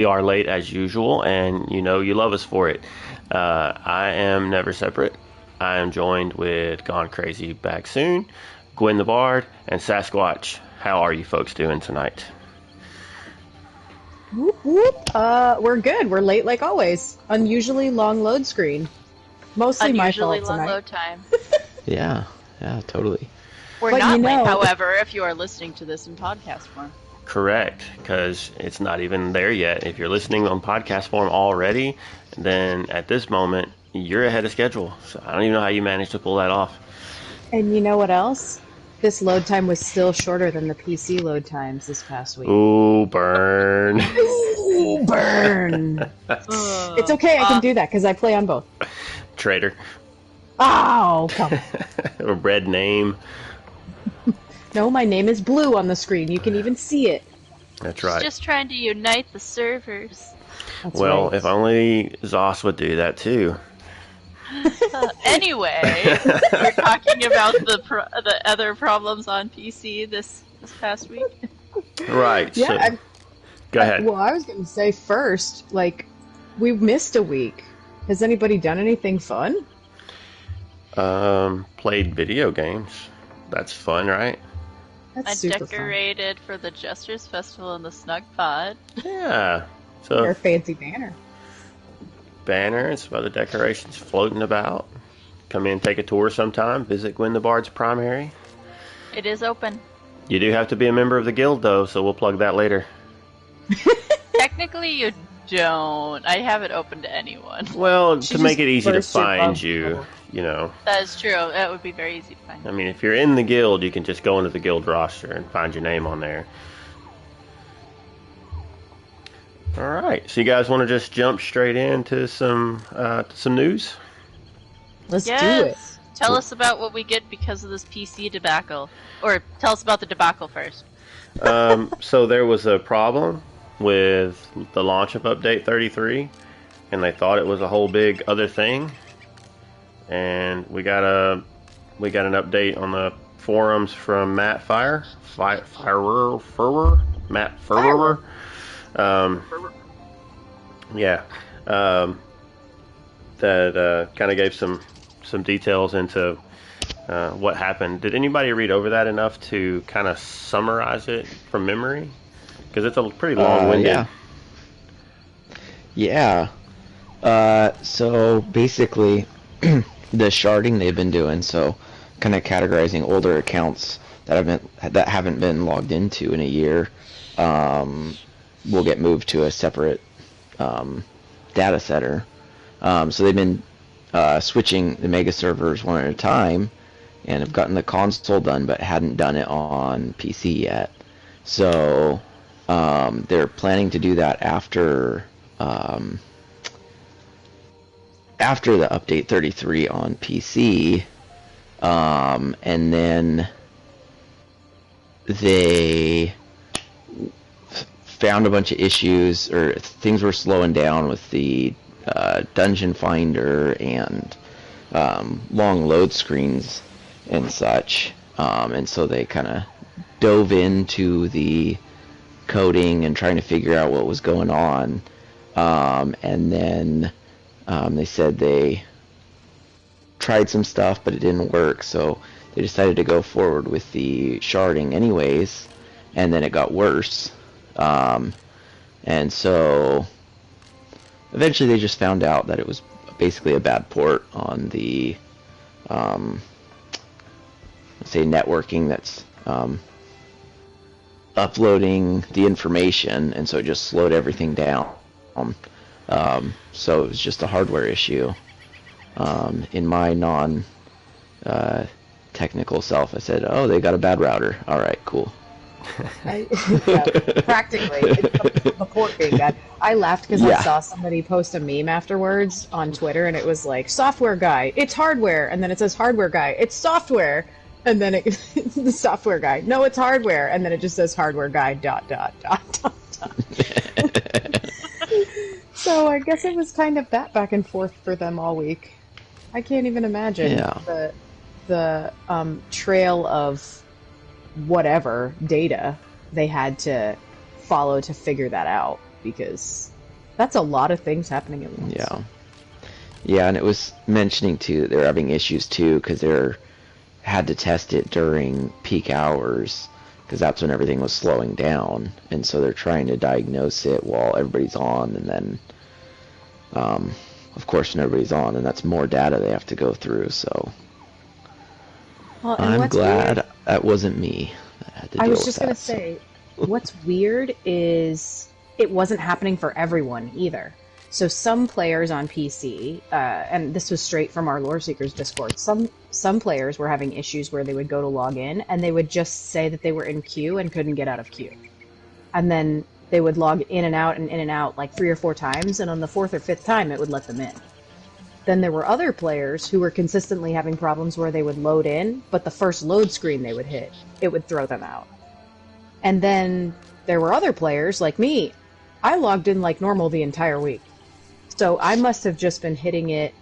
we are late as usual, and you know you love us for it. Uh, I am Never Separate. I am joined with Gone Crazy Back Soon, Gwen the Bard, and Sasquatch. How are you folks doing tonight? Whoop, whoop. Uh, we're good. We're late like always. Unusually long load screen. Mostly my Unusually fault long tonight. load time. Yeah, yeah, totally. We're But not you late, however, if you are listening to this in podcast form. Correct, because it's not even there yet. If you're listening on podcast form already, then at this moment you're ahead of schedule. So I don't even know how you managed to pull that off. And you know what else? This load time was still shorter than the PC load times this past week. Ooh, burn. Ooh, burn. it's okay. I can do that because I play on both. Traitor. Oh, come. A red name. No, my name is blue on the screen. You can even see it. That's She's right. just trying to unite the servers. That's well, right. if only Zos would do that too. Uh, anyway, we're talking about the pro- the other problems on PC this this past week. Right. Yeah, so, I- go ahead. Well, I was going to say first, like, we missed a week. Has anybody done anything fun? Um, played video games. That's fun, right? That's I super decorated for the Jesters Festival in the Snug Pod. Yeah. So Your fancy banner. banners, some other decorations floating about. Come in, take a tour sometime. Visit Gwen the Bard's primary. It is open. You do have to be a member of the guild, though, so we'll plug that later. Technically, you don't. I have it open to anyone. Well, She to make just it easy to burst your find bubble. you, you know. That is true. That would be very easy to find. I mean, if you're in the guild, you can just go into the guild roster and find your name on there. All right, so you guys want to just jump straight into some uh, some news? Let's do it. Yes. Tell us about what we get because of this PC debacle. Or tell us about the debacle first. um, so there was a problem with the launch of Update 33, and they thought it was a whole big other thing. And we got a we got an update on the forums from Matt Fire, Fire, Fire, Firor, Matt Firor. Um, yeah, um, that uh, kind of gave some some details into uh, what happened. Did anybody read over that enough to kind of summarize it from memory? Because it's a pretty Uh, long-winded. yeah. Yeah. Uh, so basically, the sharding they've been doing, so kind of categorizing older accounts that haven't that haven't been logged into in a year, um, will get moved to a separate um, data center. Um, so they've been uh, switching the mega servers one at a time, and have gotten the console done, but hadn't done it on PC yet. So um, they're planning to do that after um, after the update 33 on PC, um, and then they found a bunch of issues or things were slowing down with the uh, dungeon finder and um, long load screens and such, um, and so they kind of dove into the coding and trying to figure out what was going on. Um, and then um, they said they tried some stuff, but it didn't work, so they decided to go forward with the sharding anyways. And then it got worse. Um, and so eventually they just found out that it was basically a bad port on the um, say networking that's um, uploading the information, and so it just slowed everything down. Um, so it was just a hardware issue. Um, in my non uh, technical self, I said, "Oh, they got a bad router. All right, cool." I, yeah, practically. It's the, the port being bad. I laughed because Yeah. I saw somebody post a meme afterwards on Twitter, and it was like, software guy, it's hardware. And then it says hardware guy, it's software. And then it, the software guy, no, it's hardware. And then it just says hardware guy, dot, dot, dot, dot, dot. so I guess it was kind of that back and forth for them all week. I can't even imagine Yeah. the, the um, trail of whatever data they had to follow to figure that out because That's a lot of things happening at once. Yeah. Yeah, and it was mentioning too that they're having issues too because they're had to test it during peak hours because that's when everything was slowing down, and so they're trying to diagnose it while everybody's on, and then, um, of course, when everybody's on, and that's more data they have to go through. So Well, I'm glad weird- that wasn't me. That I was just gonna so- say, what's weird is it wasn't happening for everyone either. So some players on PC, uh, and this was straight from our Lore Seekers Discord. Some some players were having issues where they would go to log in and they would just say that they were in queue and couldn't get out of queue, and then they would log in and out and in and out like three or four times, and on the fourth or fifth time it would let them in. Then there were other players who were consistently having problems where they would load in, but the first load screen they would hit, it would throw them out. And then there were other players like me. I logged in like normal the entire week. So I must have just been hitting it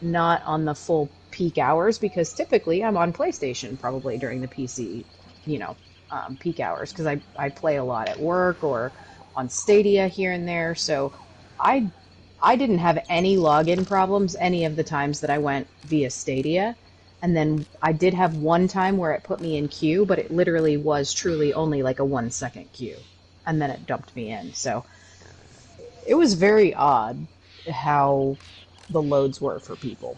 not on the full peak hours because typically I'm on PlayStation probably during the PC, you know, um, peak hours because I, I play a lot at work or on Stadia here and there. So I I didn't have any login problems any of the times that I went via Stadia. And then I did have one time where it put me in queue, but it literally was truly only like a one second queue. And then it dumped me in. So it was very odd how the loads were for people.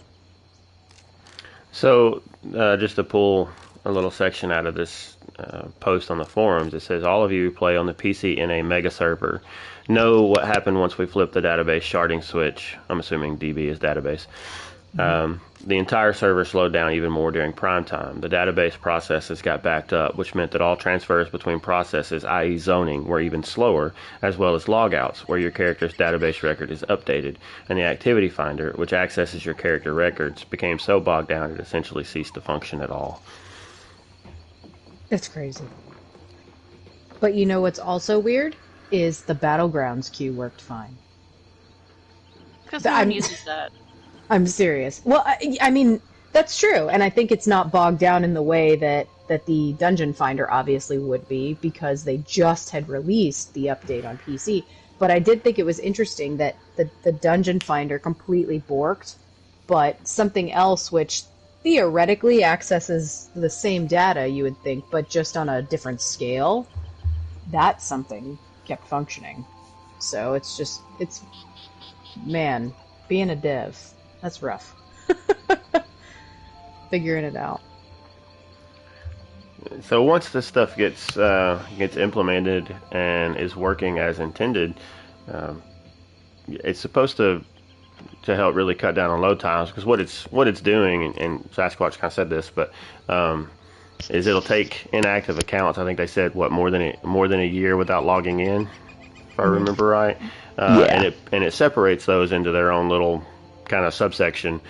So, uh, just to pull a little section out of this uh, post on the forums, it says all of you who play on the PC in a mega server know what happened once we flipped the database sharding switch. I'm assuming DB is database. Um, the entire server slowed down even more during prime time. The database processes got backed up, which meant that all transfers between processes, i.e., zoning, were even slower, as well as logouts, where your character's database record is updated, and the activity finder, which accesses your character records, became so bogged down it essentially ceased to function at all. It's crazy. But you know what's also weird? Is the Battlegrounds queue worked fine. Because no one I'm- uses that. I'm serious. Well, I, I mean, that's true, and I think it's not bogged down in the way that that the Dungeon Finder obviously would be because they just had released the update on PC. But I did think it was interesting that the, the Dungeon Finder completely borked, but something else which theoretically accesses the same data, you would think, but just on a different scale, that something kept functioning. So it's just, it's, man, being a dev, that's rough. Figuring it out. So once this stuff gets uh, gets implemented and is working as intended, um, it's supposed to to help really cut down on load times because what it's what it's doing, and, and Sasquatch kind of said this, but um, is it'll take inactive accounts. I think they said what more than a, more than a year without logging in, if I remember right. Uh, Yeah. And it and it separates those into their own little kind of subsection,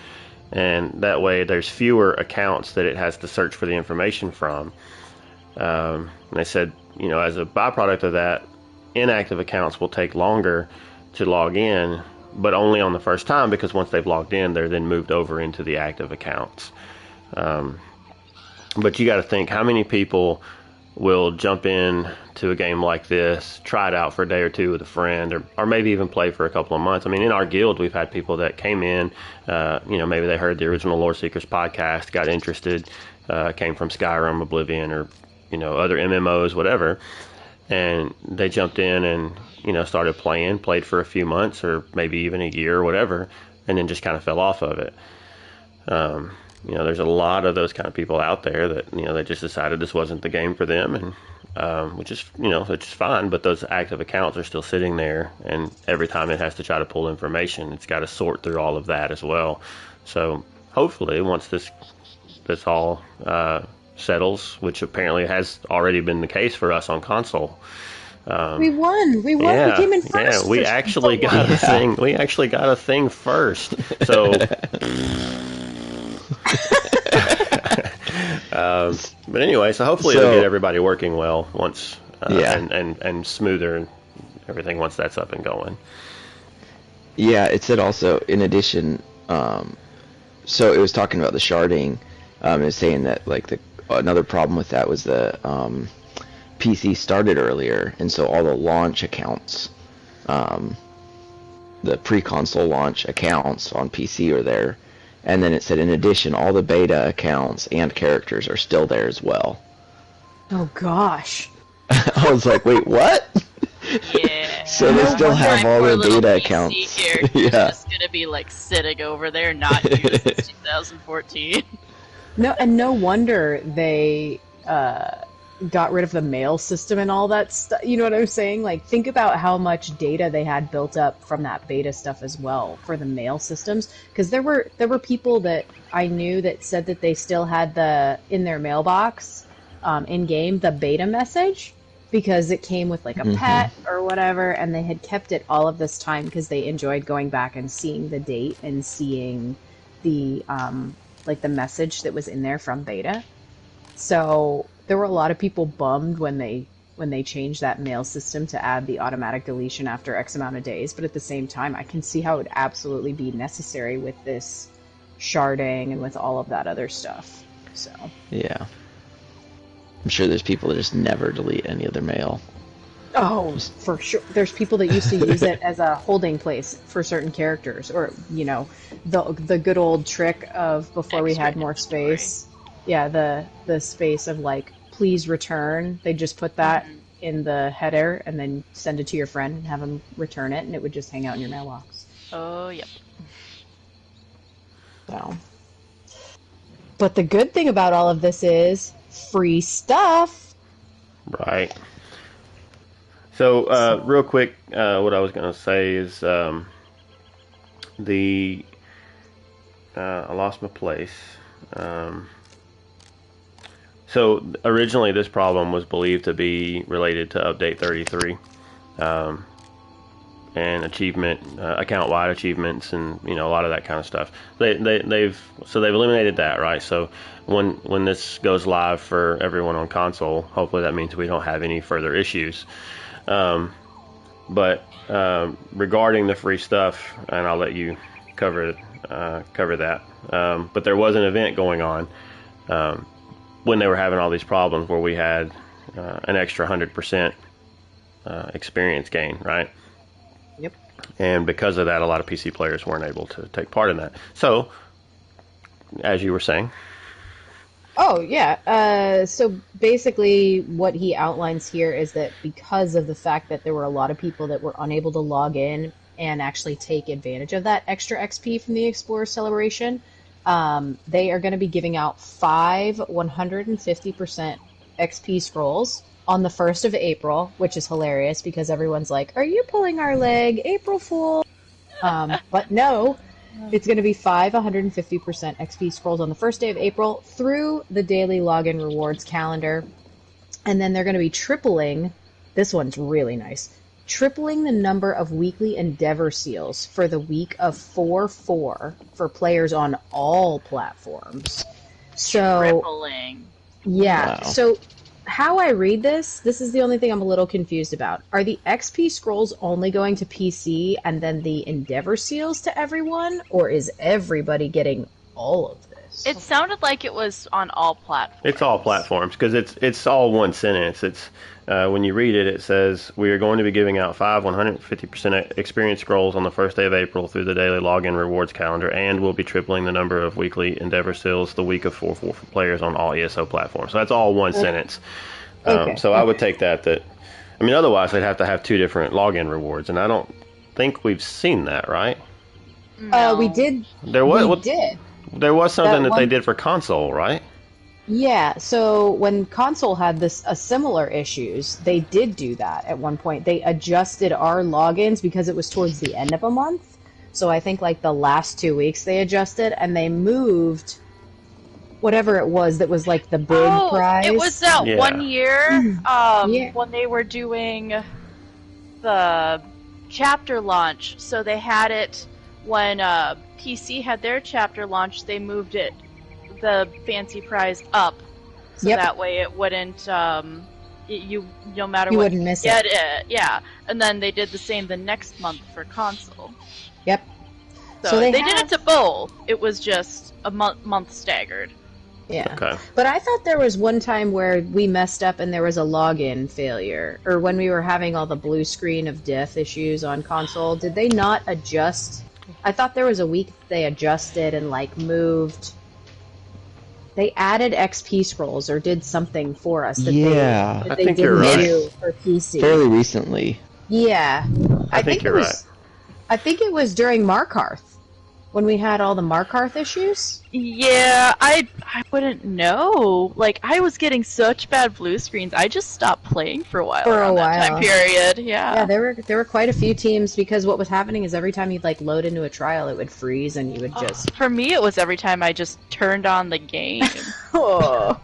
and that way there's fewer accounts that it has to search for the information from. Um, and they said, you know, as a byproduct of that, inactive accounts will take longer to log in, but only on the first time because once they've logged in, they're then moved over into the active accounts. Um, but you got to think how many people will jump in to a game like this, try it out for a day or two with a friend, or, or maybe even play for a couple of months. I mean, in our guild, we've had people that came in, uh, you know, maybe they heard the original Lore Seekers podcast, got interested, uh, came from Skyrim, Oblivion, or you know, other MMOs, whatever, and they jumped in and you know started playing, played for a few months or maybe even a year or whatever, and then just kind of fell off of it. Um, you know, there's a lot of those kind of people out there that you know they just decided this wasn't the game for them, and um, which is you know which is fine. But those active accounts are still sitting there, and every time it has to try to pull information, it's got to sort through all of that as well. So hopefully, once this this all uh, settles, which apparently has already been the case for us on console. Um, We won. We won. yeah, we came in first. yeah, we actually got long. a thing. We actually got a thing first. So, um, but anyway, so hopefully it'll get everybody working well once, uh, Yeah. and, and and smoother and everything once that's up and going. Yeah, it said also in addition. Um, so it was talking about the sharding. Um, it was saying that like the another problem with that was the um, PC started earlier, and so all the launch accounts um, the pre-console launch accounts on PC are there, and then it said in addition all the beta accounts and characters are still there as well. Oh gosh. I was like, wait, what? Yeah. So they still have all their beta PC accounts. yeah. just gonna be like sitting over there, not used since 2014. No, and no wonder they uh, got rid of the mail system and all that stuff. You know what I'm saying? Like, think about how much data they had built up from that beta stuff as well for the mail systems. Because there were there were people that I knew that said that they still had the in their mailbox um, in game the beta message because it came with like a Mhm. pet or whatever, and they had kept it all of this time because they enjoyed going back and seeing the date and seeing the um, like the message that was in there from beta. So there were a lot of people bummed when they when they changed that mail system to add the automatic deletion after X amount of days. But at the same time, I can see how it would absolutely be necessary with this sharding and with all of that other stuff. So Yeah. I'm sure there's people that just never delete any of their mail. Oh, for sure. There's people that used to use it as a holding place for certain characters, or you know, the the good old trick of before we had more inventory. space. Yeah, the the space of like, please return. They just put that Mhm. in the header and then send it to your friend and have them return it, and it would just hang out in your mailbox. Oh, yep. So, but the good thing about all of this is free stuff. Right. So, uh, real quick, uh, what I was going to say is um, the. Uh, I lost my place. Um, so, originally, this problem was believed to be related to Update 33 um, and achievement, uh, account wide achievements, and you know a lot of that kind of stuff. They, they, they've so they've eliminated that, right? So when when this goes live for everyone on console, hopefully that means we don't have any further issues. Um, but um, regarding the free stuff, and I'll let you cover uh, cover that. Um, but there was an event going on um, when they were having all these problems where we had uh, an extra hundred percent uh, experience gain, right? Yep. And because of that, a lot of PC players weren't able to take part in that. So, as you were saying, Oh, yeah. Uh, so basically, what he outlines here is that because of the fact that there were a lot of people that were unable to log in and actually take advantage of that extra XP from the Explorer Celebration, um, they are going to be giving out five 150% XP scrolls on the 1st of April, which is hilarious because everyone's like, Are you pulling our leg, April Fool? Um, but no, it's going to be five 150% XP scrolls on the first day of April through the daily login rewards calendar. And then they're going to be tripling, this one's really nice, tripling the number of weekly Endeavor seals for the week of 4 4 for players on all platforms. So, Rippling. yeah. Wow. So how I read this, this is the only thing I'm a little confused about. Are the XP scrolls only going to PC and then the Endeavor seals to everyone, or is everybody getting all of this? It sounded like it was on all platforms. It's all platforms because it's it's all one sentence. It's uh, when you read it, it says we are going to be giving out five 150% experience scrolls on the first day of April through the daily login rewards calendar, and we'll be tripling the number of weekly Endeavor seals the week of 4 4 for players on all ESO platforms. So that's all one sentence. Um, Okay, so I would take that that. I mean, otherwise they'd have to have two different login rewards, and I don't think we've seen that, right? Uh, we did. There was we what- did. there was something That that they did for console, right? Yeah, so when console had this a similar issues, they did do that at one point. They adjusted our logins because it was towards the end of a month. So I think like the last two weeks they adjusted and they moved whatever it was that was like the big oh, prize. It was that Yeah. one year um, Yeah. when they were doing the chapter launch. So they had it when uh, PC had their chapter launch. They moved it, the fancy prize up, so Yep. that way it wouldn't. Um, it, you no matter You what wouldn't miss get it. it. Yeah, and then they did the same the next month for console. Yep. So, So they, they did it to both. It was just a month month staggered. Yeah. Okay. But I thought there was one time where we messed up and there was a login failure, or when we were having all the blue screen of death issues on console. Did they not adjust? I thought there was a week they adjusted and like moved. They added XP scrolls or did something for us that Yeah. they, I they think didn't you're right. do for PC. Fairly recently. Yeah, I think it you're was, I think it was during Markarth when we had all the Markarth issues. Yeah, I I wouldn't know. Like I was getting such bad blue screens, I just stopped playing for a while For a while. time period. Yeah. Yeah, there were there were quite a few teams because what was happening is every time you'd like load into a trial, it would freeze and you would just. For me, it was every time I just turned on the game. Oh.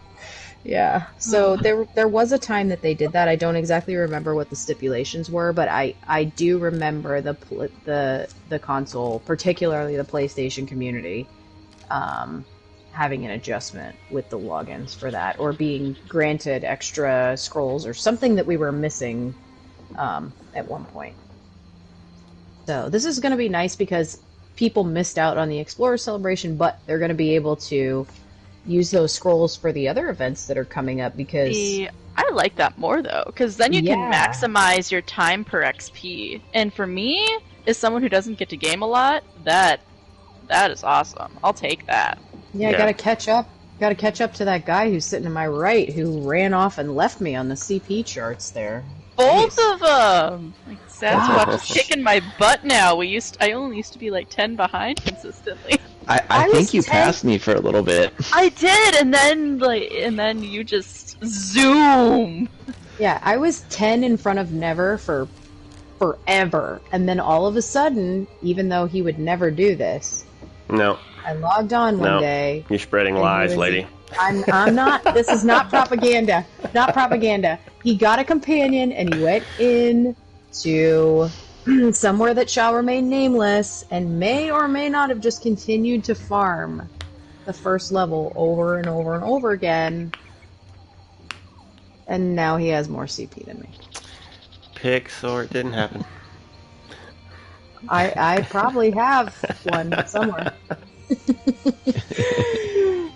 Yeah. So there there was a time that they did that. I don't exactly remember what the stipulations were, but I I do remember the the the console, particularly the PlayStation community, um, having an adjustment with the logins for that, or being granted extra scrolls or something that we were missing um, at one point. So this is going to be nice because people missed out on the Explorer celebration, but they're going to be able to use those scrolls for the other events that are coming up because The- I like that more though, because then you can maximize your time per XP. And for me, as someone who doesn't get to game a lot, that that is awesome. I'll take that. yeah, I Yeah. got to catch up. Got to catch up to that guy who's sitting to my right who ran off and left me on the CP charts there. Both Jeez. of them. Um, like Wow. Sasquatch is kicking my butt now. We used I only used to be like ten behind consistently. I, I, I think you ten- passed me for a little bit. I did, and then like, and then you just zoom. Yeah, I was 10 in front of Never for forever. And then all of a sudden, even though he would never do this, No, I logged on one No. day. you're spreading lies, was- lady. I'm, I'm not, this is not propaganda. Not propaganda. He got a companion and he went in to somewhere that shall remain nameless and may or may not have just continued to farm the first level over and over and over again. And now he has more CP than me. Picks or it didn't happen. I I probably have one somewhere.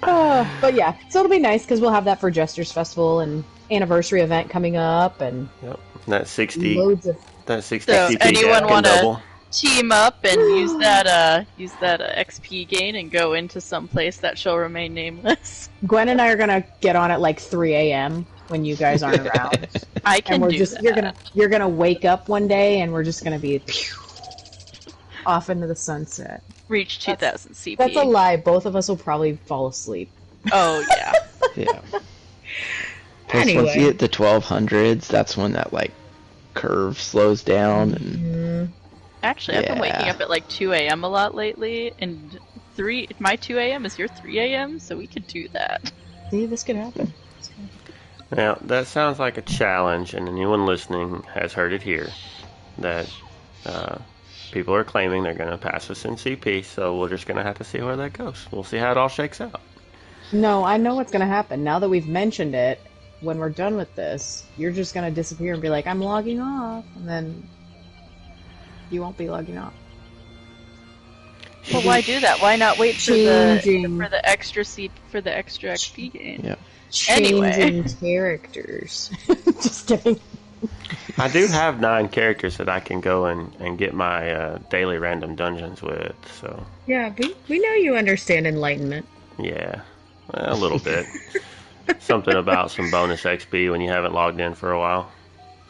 Uh, but yeah, so it'll be nice because we'll have that for Jester's Festival and anniversary event coming up and Yep. That 60, loads of. that 60 So, CP anyone wanna- Team up and use that uh use that uh, XP gain and go into some place that shall remain nameless. Gwen and I are gonna get on at like 3 a.m. when you guys aren't around, I can and we're do just that. you're gonna you're gonna wake up one day and we're just gonna be pew, off into the sunset. Reach 2000 CP. That's a lie. Both of us will probably fall asleep. Oh yeah. Yeah. Plus, once Anyway. you hit the 1200s, that's when that like curve slows down, and Mm, Actually, I've been waking up at like 2 a.m. a lot lately, and three. My 2 a.m. is your 3 a.m., so we could do that. see, this could happen. Now, that sounds like a challenge, and anyone listening has heard it here that uh, people are claiming they're going to pass us in CP, so we're just going to have to see where that goes. We'll see how it all shakes out. No, I know what's gonna happen. Now that we've mentioned it, when we're done with this, you're just gonna disappear and be like, I'm logging off, and then you won't be logging off. But why do that? Why not wait for the for the extra C for the extra XP gain? yeah. Anyway. Changing characters. just kidding. I do have nine characters that I can go and, and get my uh, daily random dungeons with, so Yeah, we, we know you understand enlightenment. yeah, a little bit. Something about some bonus XP when you haven't logged in for a while.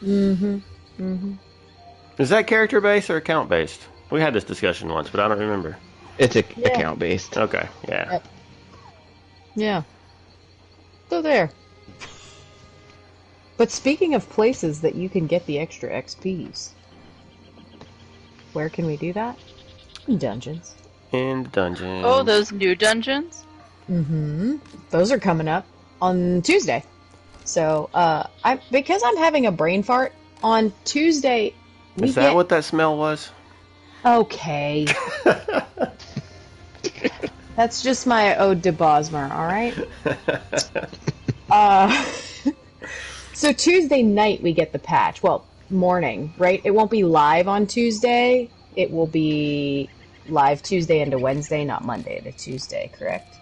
Mm-hmm. Mm-hmm. Is that character based or account based? We had this discussion once, but I don't remember. It's a, Yeah. account based. Okay, yeah. Yep. Yeah. So there. But speaking of places that you can get the extra XPs, where can we do that? In dungeons. In dungeons. Oh, those new dungeons. Mm-hmm. Those are coming up on Tuesday. So, uh, I because I'm having a brain fart on Tuesday. We Is that get- what that smell was? Okay. That's just my ode to Bosmer. All right. Uh, so Tuesday night we get the patch. Well, morning, right? It won't be live on Tuesday. It will be live Tuesday into Wednesday, not Monday to Tuesday. Correct?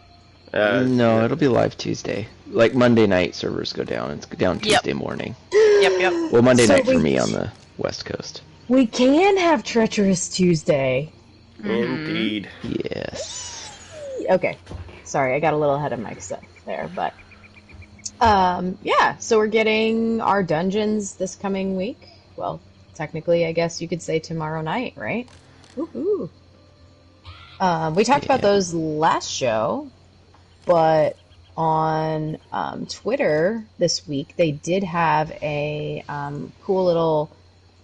Uh, no, it'll be live Tuesday. Like Monday night servers go down. It's down Yep. Tuesday morning. Yep, yep. Well, Monday So night for me on the West Coast. We can have Treacherous Tuesday. Indeed. Yes. Okay. Sorry, I got a little ahead of myself there, but um, yeah. So we're getting our dungeons this coming week. Well, technically, I guess you could say tomorrow night, right? Woohoo! Um, we talked about those last show, but on um, Twitter this week they did have a um, cool little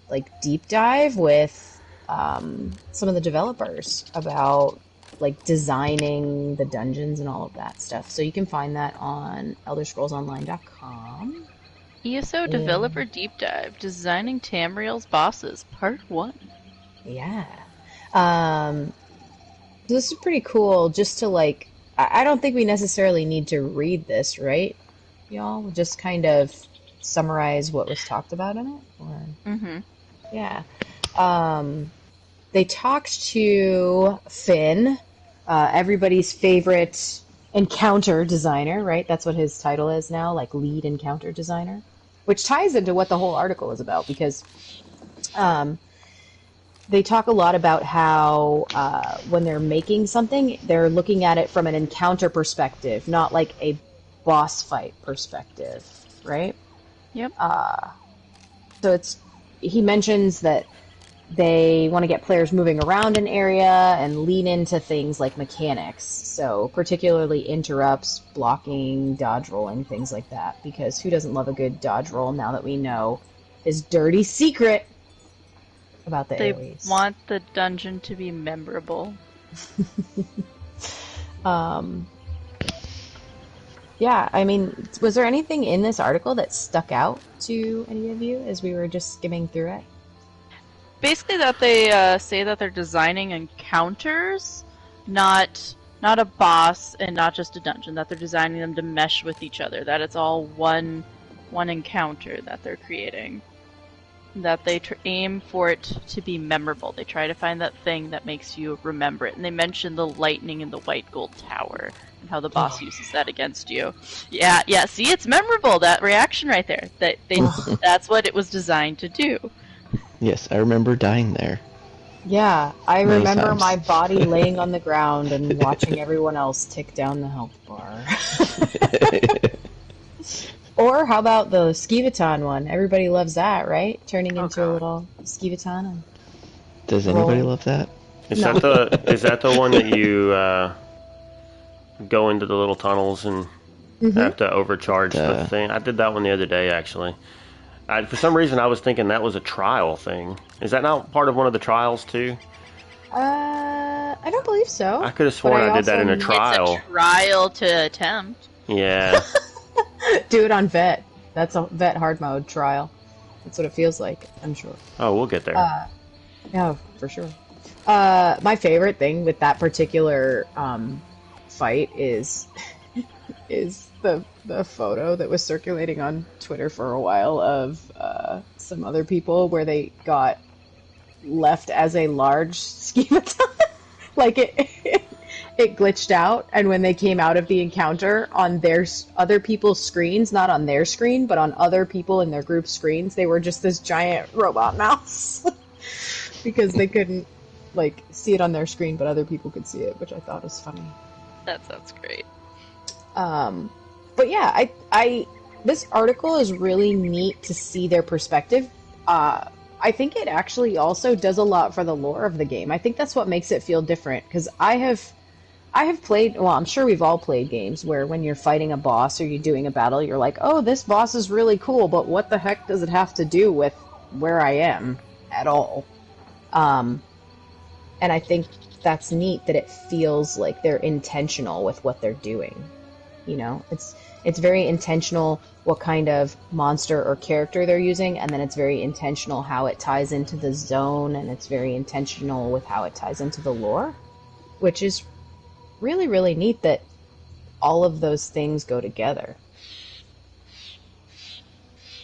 like deep dive with um, some of the developers about like designing the dungeons and all of that stuff. So you can find that on ElderScrollsOnline.com. ESO Yeah. Developer Deep Dive Designing Tamriel's Bosses, Part 1. Yeah. Um, this is pretty cool just to like, I, I don't think we necessarily need to read this, right? Y'all just kind of summarize what was talked about in it? Or... Mm-hmm. Yeah. Um, they talked to Finn, uh, everybody's favorite encounter designer, right? That's what his title is now, like lead encounter designer, which ties into what the whole article is about because um, they talk a lot about how uh, when they're making something, they're looking at it from an encounter perspective, not like a boss fight perspective, right? Yep. Uh, so it's he mentions that they want to get players moving around an area and lean into things like mechanics. So particularly interrupts, blocking, dodge rolling, things like that. Because who doesn't love a good dodge roll now that we know his dirty secret about the They want the dungeon to be memorable. Um, yeah, I mean, was there anything in this article that stuck out to any of you as we were just skimming through it? Basically, that they uh, say that they're designing encounters, not not a boss and not just a dungeon. That they're designing them to mesh with each other. That it's all one one encounter that they're creating. That they tr- aim for it to be memorable. They try to find that thing that makes you remember it. And they mention the lightning in the white gold tower and how the boss uses that against you. Yeah, yeah. See, it's memorable. That reaction right there. That they that's what it was designed to do. Yes, I remember dying there. Yeah, I Many remember times. my body laying on the ground and watching everyone else tick down the health bar. or how about the Skeevaton one? Everybody loves that, right? Turning Oh, into a little Skeevaton. And... Does anybody Roll. love that? Is No. that the is that the one that you uh, go into the little tunnels and have to overcharge Uh, the thing? I did that one the other day actually. I, for some reason, I was thinking that was a trial thing. Is that not part of one of the trials too? Uh, I don't believe so. I could have sworn I I, did that in a trial. It's a trial to attempt. Yeah. Do it on vet. That's a vet hard mode trial. That's what it feels like. I'm sure. Oh, we'll get there. Uh, yeah, for sure. Uh, my favorite thing with that particular um, fight is is the the photo that was circulating on Twitter for a while of uh, some other people where they got left as a large schematon. like it, it glitched out, and when they came out of the encounter on their other people's screens, not on their screen, but on other people in their group screens, they were just this giant robot mouse because they couldn't like see it on their screen, but other people could see it, which I thought was funny. That sounds great. Um, but yeah, I, I, this article is really neat to see their perspective. Uh, I think it actually also does a lot for the lore of the game. I think that's what makes it feel different because I have, I have played. Well, I'm sure we've all played games where when you're fighting a boss or you're doing a battle, you're like, "Oh, this boss is really cool, but what the heck does it have to do with where I am at all?" Um, and I think that's neat that it feels like they're intentional with what they're doing you know it's it's very intentional what kind of monster or character they're using and then it's very intentional how it ties into the zone and it's very intentional with how it ties into the lore which is really really neat that all of those things go together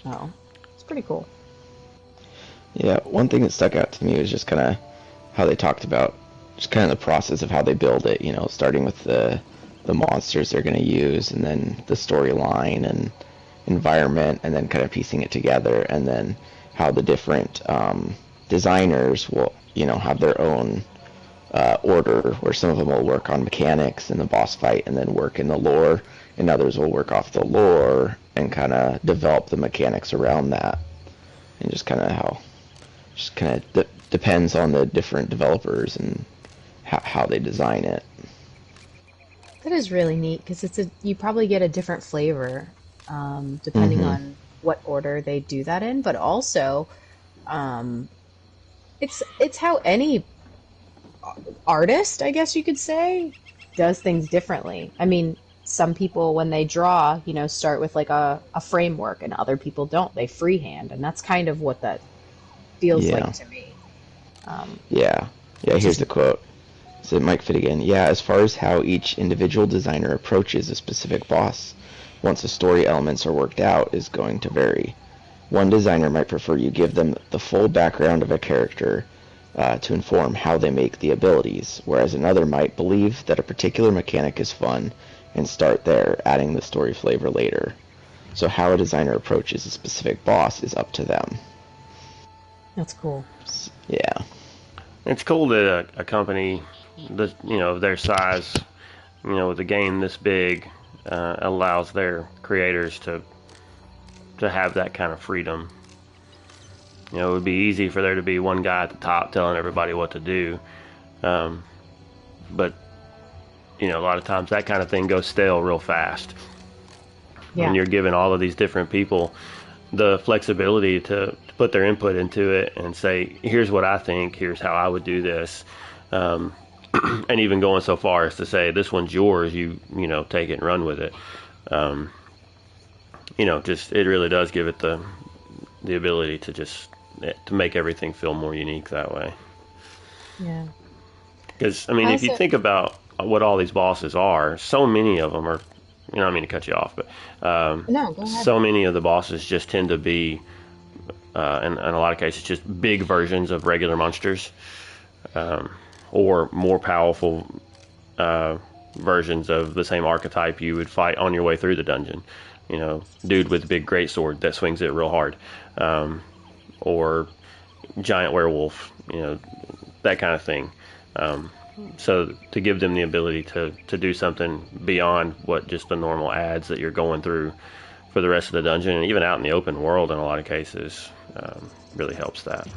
oh it's pretty cool Yeah, one thing that stuck out to me was just kind of how they talked about just kind of the process of how they build it. You know, starting with the the monsters they're going to use, and then the storyline and environment, and then kind of piecing it together, and then how the different um, designers will, you know, have their own uh, order, where some of them will work on mechanics and the boss fight, and then work in the lore, and others will work off the lore and kind of develop the mechanics around that, and just kind of how, just kind of de- depends on the different developers and how, how they design it. That is really neat because it's a you probably get a different flavor um, depending Mhm. on what order they do that in, but also um, it's it's how any artist, I guess you could say, does things differently. I mean, some people when they draw, you know, start with like a, a framework, and other people don't. They freehand, and that's kind of what that feels Yeah. like to me. Um, Yeah. Yeah, here's the quote. So Mike Finnegan, yeah, as far as how each individual designer approaches a specific boss, once the story elements are worked out, is going to vary. One designer might prefer you give them the full background of a character uh, to inform how they make the abilities, whereas another might believe that a particular mechanic is fun and start there, adding the story flavor later. So how a designer approaches a specific boss is up to them. that's cool. Yeah. It's cool that a, a company, this, you know, their size, you know, with a game this big, uh, allows their creators to to have that kind of freedom. You know, it would be easy for there to be one guy at the top telling everybody what to do, um, but you know, a lot of times that kind of thing goes stale real fast. Yeah. When you're giving all of these different people the flexibility to, to put their input into it and say, here's what I think, here's how I would do this. Um, and even going so far as to say, this one's yours, you, you know, take it and run with it. Um, you know, just, it really does give it the, the ability to just, to make everything feel more unique that way. Yeah. Because, I mean, I if you think about what all these bosses are, so many of them are, you know, I mean to cut you off, but um, No, so many of the bosses just tend to be, uh, in, in a lot of cases, just big versions of regular monsters, um, or more powerful uh, versions of the same archetype you would fight on your way through the dungeon. You know, dude with a big great sword that swings it real hard, um, or giant werewolf. You know, that kind of thing. Um, so to give them the ability to, to do something beyond what just the normal ads that you're going through for the rest of the dungeon and even out in the open world in a lot of cases um, really helps that.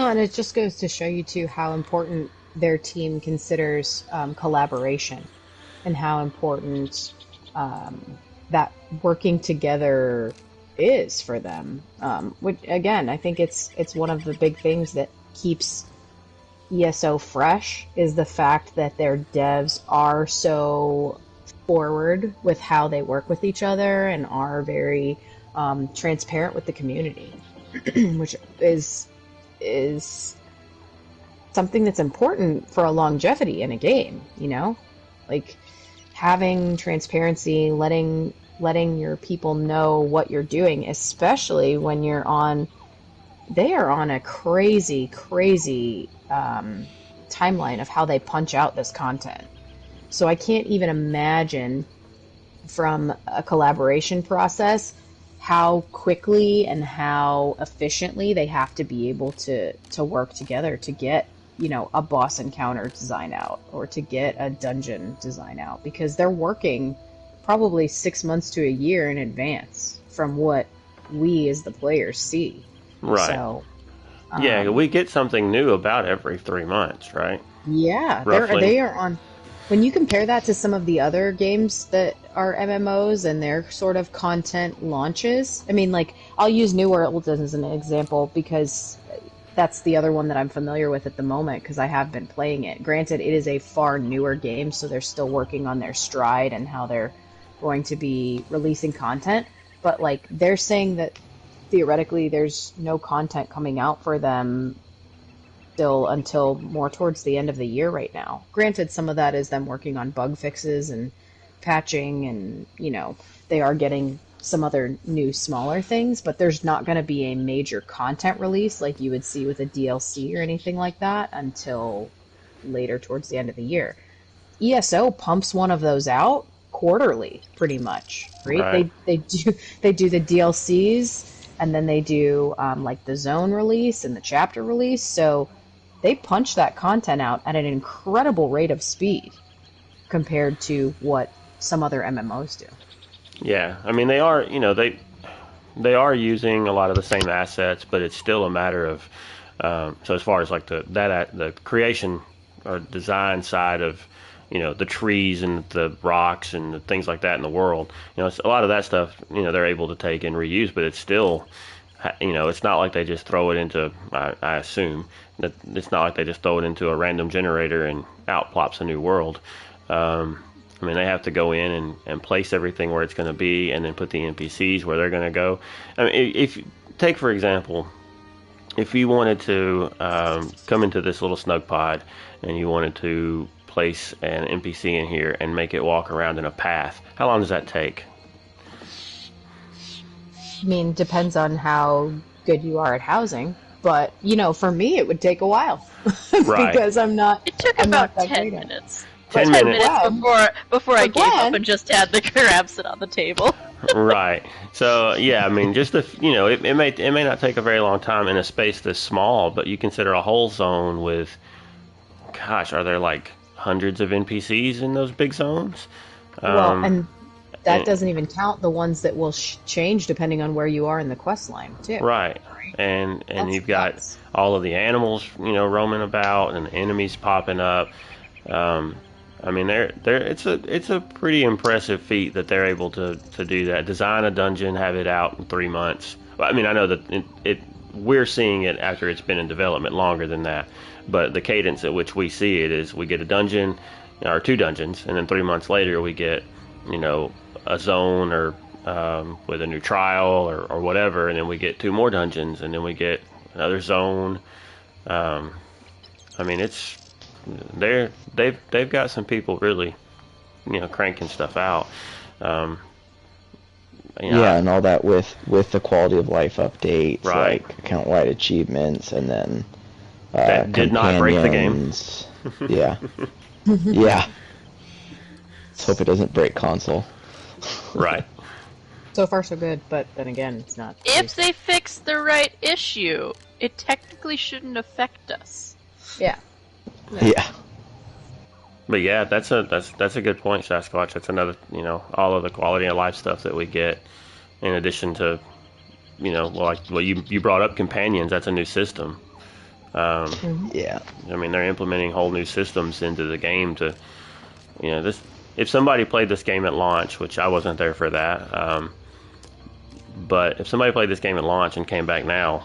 Oh, and it just goes to show you too how important their team considers um, collaboration, and how important um, that working together is for them. Um, which again, I think it's it's one of the big things that keeps ESO fresh is the fact that their devs are so forward with how they work with each other and are very um, transparent with the community, which is is something that's important for a longevity in a game, you know? Like having transparency, letting letting your people know what you're doing, especially when you're on they are on a crazy, crazy um, timeline of how they punch out this content. So I can't even imagine from a collaboration process how quickly and how efficiently they have to be able to to work together to get you know a boss encounter design out or to get a dungeon design out because they're working probably six months to a year in advance from what we as the players see Right. so yeah, um, we get something new about every three months, right? Yeah, they're, they are on. When you compare that to some of the other games that are MMOs and their sort of content launches, I mean, like I'll use New World as an example because that's the other one that I'm familiar with at the moment because I have been playing it. Granted, it is a far newer game, so they're still working on their stride and how they're going to be releasing content. But like they're saying that theoretically there's no content coming out for them still until more towards the end of the year right now. Granted, some of that is them working on bug fixes and patching, and you know they are getting some other new smaller things, but there's not going to be a major content release like you would see with a DLC or anything like that until later towards the end of the year. ESO pumps one of those out quarterly, pretty much. Right? Right. They they do they do the DLCs and then they do um, like the zone release and the chapter release. So they punch that content out at an incredible rate of speed compared to what some other MMOs do. Yeah, I mean they are, you know, they they are using a lot of the same assets, but it's still a matter of um, so as far as like the that the creation or design side of you know the trees and the rocks and the things like that in the world, you know, a lot of that stuff, you know, they're able to take and reuse, but it's still you know, it's not like they just throw it into. I, I assume it's not like they just throw it into a random generator and out plops a new world. Um, I mean, they have to go in and, and place everything where it's going to be, and then put the NPCs where they're going to go. I mean, i- if take for example, if you wanted to um, come into this little snug pod and you wanted to place an NPC in here and make it walk around in a path, how long does that take? I mean, depends on how good you are at housing. But you know, for me, it would take a while Right. because I'm not. It took I'm about ten great minutes. 10 minutes. minutes before before I But gave up and just had the crab sit on the table. right. So yeah, I mean, just the you know, it, it may it may not take a very long time in a space this small, but you consider a whole zone with, gosh, are there like hundreds of NPCs in those big zones? well, Um, and that and- doesn't even count the ones that will sh- change depending on where you are in the quest line too. right, and and That's you've got all of the animals, you know, roaming about and enemies popping up. Um, I mean, they're, they're, it's a it's a pretty impressive feat that they're able to, to do that. Design a dungeon, have it out in three months. Well, I mean, I know that it, it we're seeing it after it's been in development longer than that, but the cadence at which we see it is we get a dungeon or two dungeons, and then three months later we get you know a zone or um, with a new trial or, or whatever, and then we get two more dungeons, and then we get another zone. Um, I mean, it's they're they've they've got some people really, you know, cranking stuff out. Um, you know, yeah, and all that with with the quality of life updates, Right. like account wide achievements, and then uh, That did not break the game. yeah, yeah. Let's hope it doesn't break console. right. So far, so good. But then again, it's not. If they fix the right issue, it technically shouldn't affect us. yeah. Yeah, But yeah, that's a that's that's a good point, Sasquatch. That's another you know all of the quality of life stuff that we get, in addition to, you know, well, like well you you brought up companions. That's a new system. Um, yeah. I mean, they're implementing whole new systems into the game to, you know, this. If somebody played this game at launch, which I wasn't there for that, um, but if somebody played this game at launch and came back now,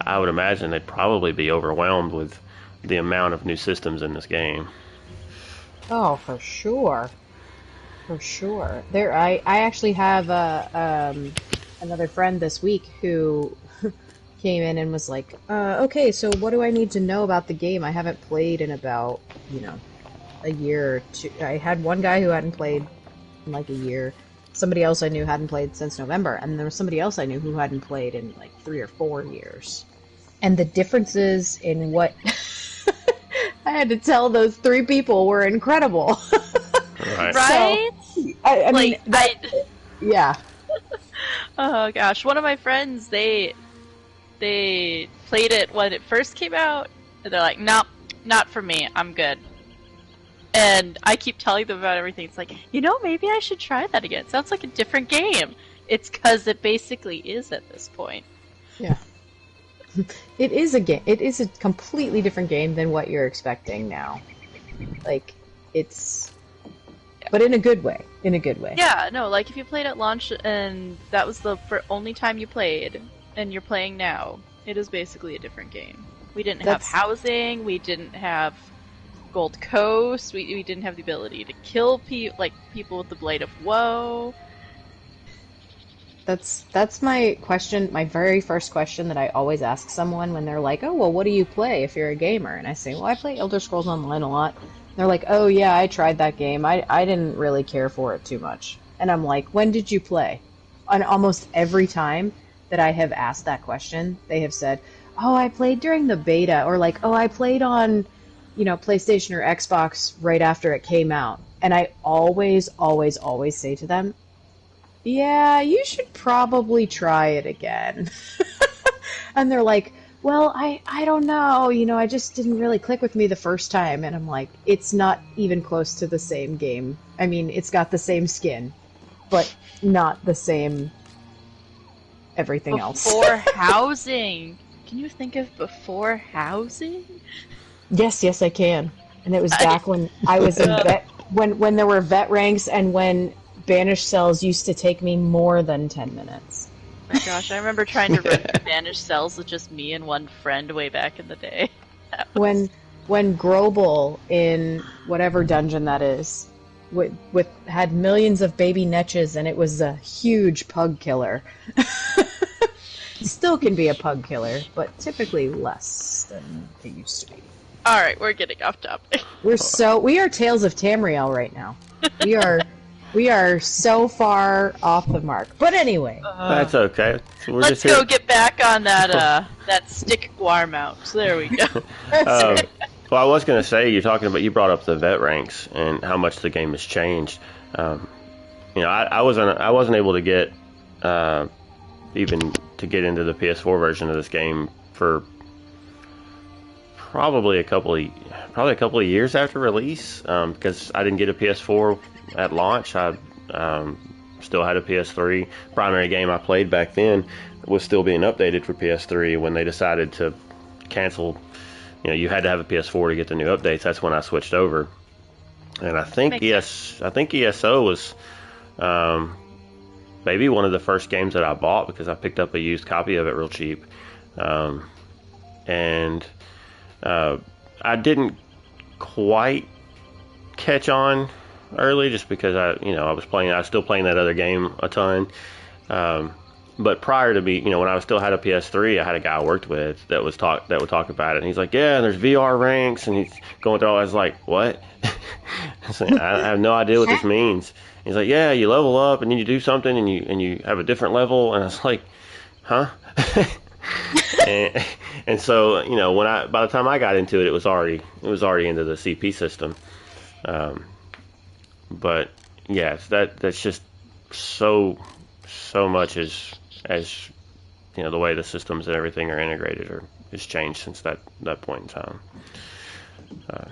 I would imagine they'd probably be overwhelmed with the amount of new systems in this game. Oh, for sure. For sure. There, I, I actually have uh, um, another friend this week who came in and was like, uh, "Okay, so what do I need to know about the game? I haven't played in about, you know, a year or two. I had one guy who hadn't played in like a year. Somebody else I knew hadn't played since November, and there was somebody else I knew who hadn't played in like three or four years. And the differences in what I had to tell those three people were incredible. Right. Right? I, I mean, like, that, I, yeah. oh gosh, one of my friends, they they played it when it first came out, and they're like, "Nope, not for me. I'm good." And I keep telling them about everything. It's like, you know, maybe I should try that again. It sounds like a different game. It's because it basically is at this point. Yeah. It is a game. It is a completely different game than what you're expecting now. Like, it's, but in a good way. In a good way. Yeah, no, like if you played at launch and that was the only time you played, and you're playing now, it is basically a different game. We didn't That's- have housing, we didn't have Gold Coast, we, we didn't have the ability to kill pe- like people with the Blade of Woe. That's that's my question. My very first question that I always ask someone when they're like, "Oh, well, what do you play if you're a gamer?" And I say, "Well, I play Elder Scrolls Online a lot." they're like, "Oh yeah, I tried that game. I I didn't really care for it too much." And I'm like, "When did you play?" And almost every time that I have asked that question, they have said, "Oh, I played during the beta," or like, "Oh, I played on you know, PlayStation or Xbox right after it came out. And I always, always, always say to them, yeah, you should probably try it again. and they're like, well, I, I don't know. You know, I just didn't really click with me the first time. And I'm like, it's not even close to the same game. I mean, it's got the same skin, but not the same everything else. Before housing. Can you think of before housing? Yes, yes, I can. And it was back when I was in vet, when when there were vet ranks and when banished cells used to take me more than ten minutes. Oh my gosh, I remember trying to run Banished Cells with just me and one friend way back in the day. Was- When when Grobel in whatever dungeon that is, with with had millions of baby netches and it was a huge pug killer. Still can be a pug killer, but typically less than it used to be. All right, we're getting off topic. We're so we are Tales of Tamriel right now. We are we are so far off the mark. But anyway, That's okay. So we're Let's just here. go get back on that uh that stick guar mount. There we go. Um, well, I was going to say, you're talking about, you brought up the vet ranks and how much the game has changed. Um, you know, I, I wasn't, I wasn't able to get, uh, even to get into the PS4 version of this game for probably a couple of, probably a couple of years after release, um, because I didn't get a PS4 at launch. I, um, still had a PS3. Primary game I played back then was still being updated for PS3 when they decided to cancel you know, you had to have a PS4 to get the new updates. That's when I switched over. And I think yes, ES, I think ESO was um, maybe one of the first games that I bought because I picked up a used copy of it real cheap. Um, and uh, I didn't quite catch on early just because I, you know, I was playing, I was still playing that other game a ton. Um, but prior to me, you know, when I still had a PS3, I had a guy I worked with that was talk that would talk about it. And he's like, "Yeah, there's VR ranks," and he's going through all. I was like, "What?" I was like, I have no idea what this means. He's like, "Yeah, you level up and then you do something and you and you have a different level." And I was like, "Huh?" and, and so you know, when I by the time I got into it, it was already it was already into the CP system. Um, but yeah, that that's just so so much as as you know the way the systems and everything are integrated or has changed since that that point in time. Uh,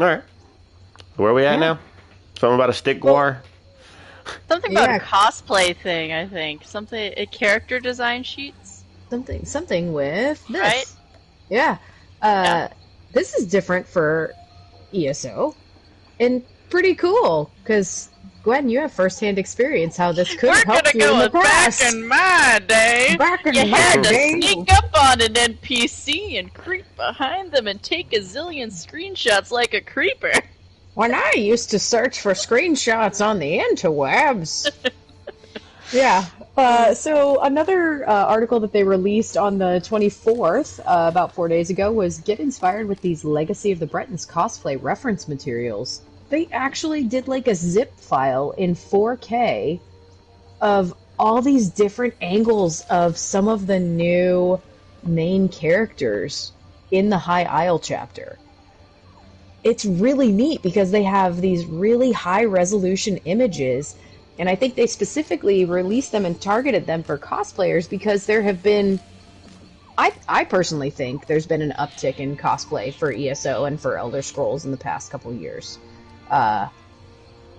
all right, where are we at Yeah. now? Something about a stick guar. Something about Yeah. a cosplay thing, I think. Something a character design sheets. something something with this. Right? Yeah. Uh, Yeah. This is different for ESO, and pretty cool because Gwen, you have firsthand experience how this could We're help gonna you go in the back in my day. Back in You my had to day. sneak up on an NPC and creep behind them and take a zillion screenshots like a creeper. When I used to search for screenshots on the interwebs. yeah. Uh, so another uh, article that they released on the 24th, uh, about four days ago, was get inspired with these Legacy of the Bretons cosplay reference materials. They actually did like a zip file in 4K of all these different angles of some of the new main characters in the High Isle chapter it's really neat because they have these really high resolution images and i think they specifically released them and targeted them for cosplayers because there have been i i personally think there's been an uptick in cosplay for eso and for elder scrolls in the past couple years uh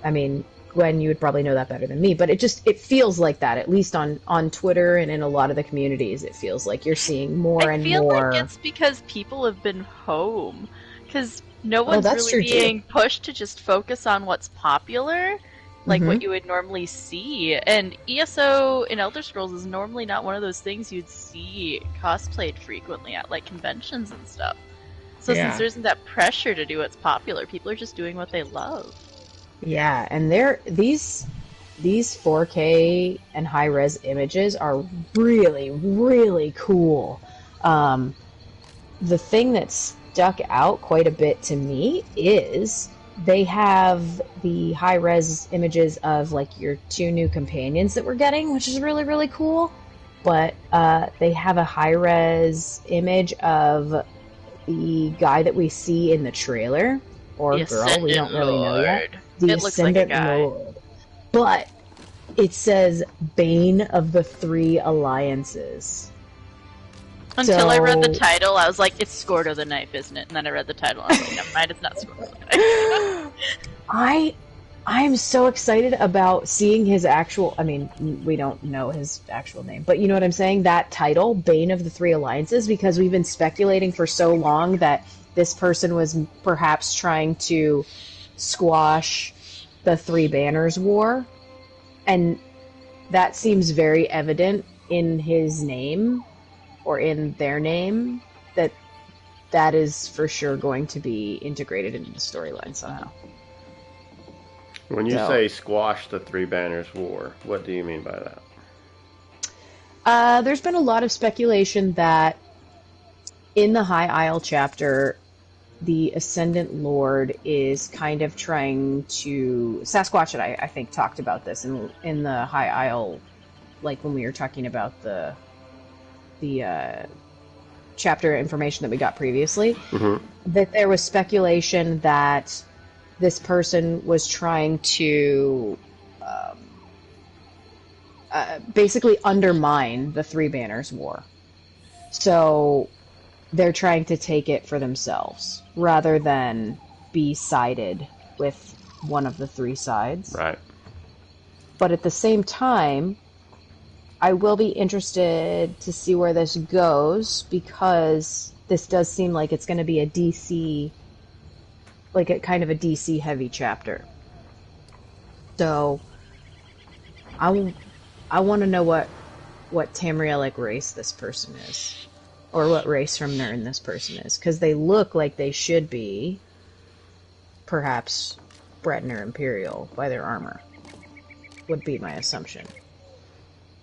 i mean gwen you would probably know that better than me but it just it feels like that at least on on twitter and in a lot of the communities it feels like you're seeing more I and more. I feel like it's because people have been home. Because no one's Oh, that's really true, being pushed to just focus on what's popular, like Mhm. what you would normally see. And ESO in Elder Scrolls is normally not one of those things you'd see cosplayed frequently at like conventions and stuff. So Yeah. since there isn't that pressure to do what's popular, people are just doing what they love. Yeah, and they're these these 4K and high res images are really really cool. Um, the thing that stuck out quite a bit to me is they have the high res images of like your two new companions that we're getting, which is really really cool. But uh, they have a high res image of the guy that we see in the trailer or The girl, we don't really know yet. Lord. The It like Ascendant guy. Lord. But it says Bane of the Three Alliances. Until I read the title, I was like, "It's Scordo the Knife, isn't it?" And then I read the title, and I was like, "Never mind, it's not Scordo the Knife." I I'm so excited about seeing his actual I mean, we don't know his actual name, but you know what I'm saying? That title, Bane of the Three Alliances, because we've been speculating for so long that this person was perhaps trying to squash the Three Banners War. And that seems very evident in his name or in their name that that is for sure going to be integrated into the storyline somehow. When you No. say squash the Three Banners War, what do you mean by that? Uh, there's been a lot of speculation that in the High Isle chapter, the Ascendant Lord is kind of trying to. Sasquatch and I, I think, talked about this in in the High Isle, like when we were talking about the the uh, chapter information that we got previously. hmm That there was speculation that this person was trying to um, uh, basically undermine the Three Banners War. So they're trying to take it for themselves rather than be sided with one of the three sides. Right. But at the same time, I will be interested to see where this goes because this does seem like it's going to be a DC, like a kind of a DC heavy chapter. So, I, I want to know what what Tamrielic race this person is, or what race from Nirn this person is, because they look like they should be, perhaps, Breton or Imperial by their armor would be my assumption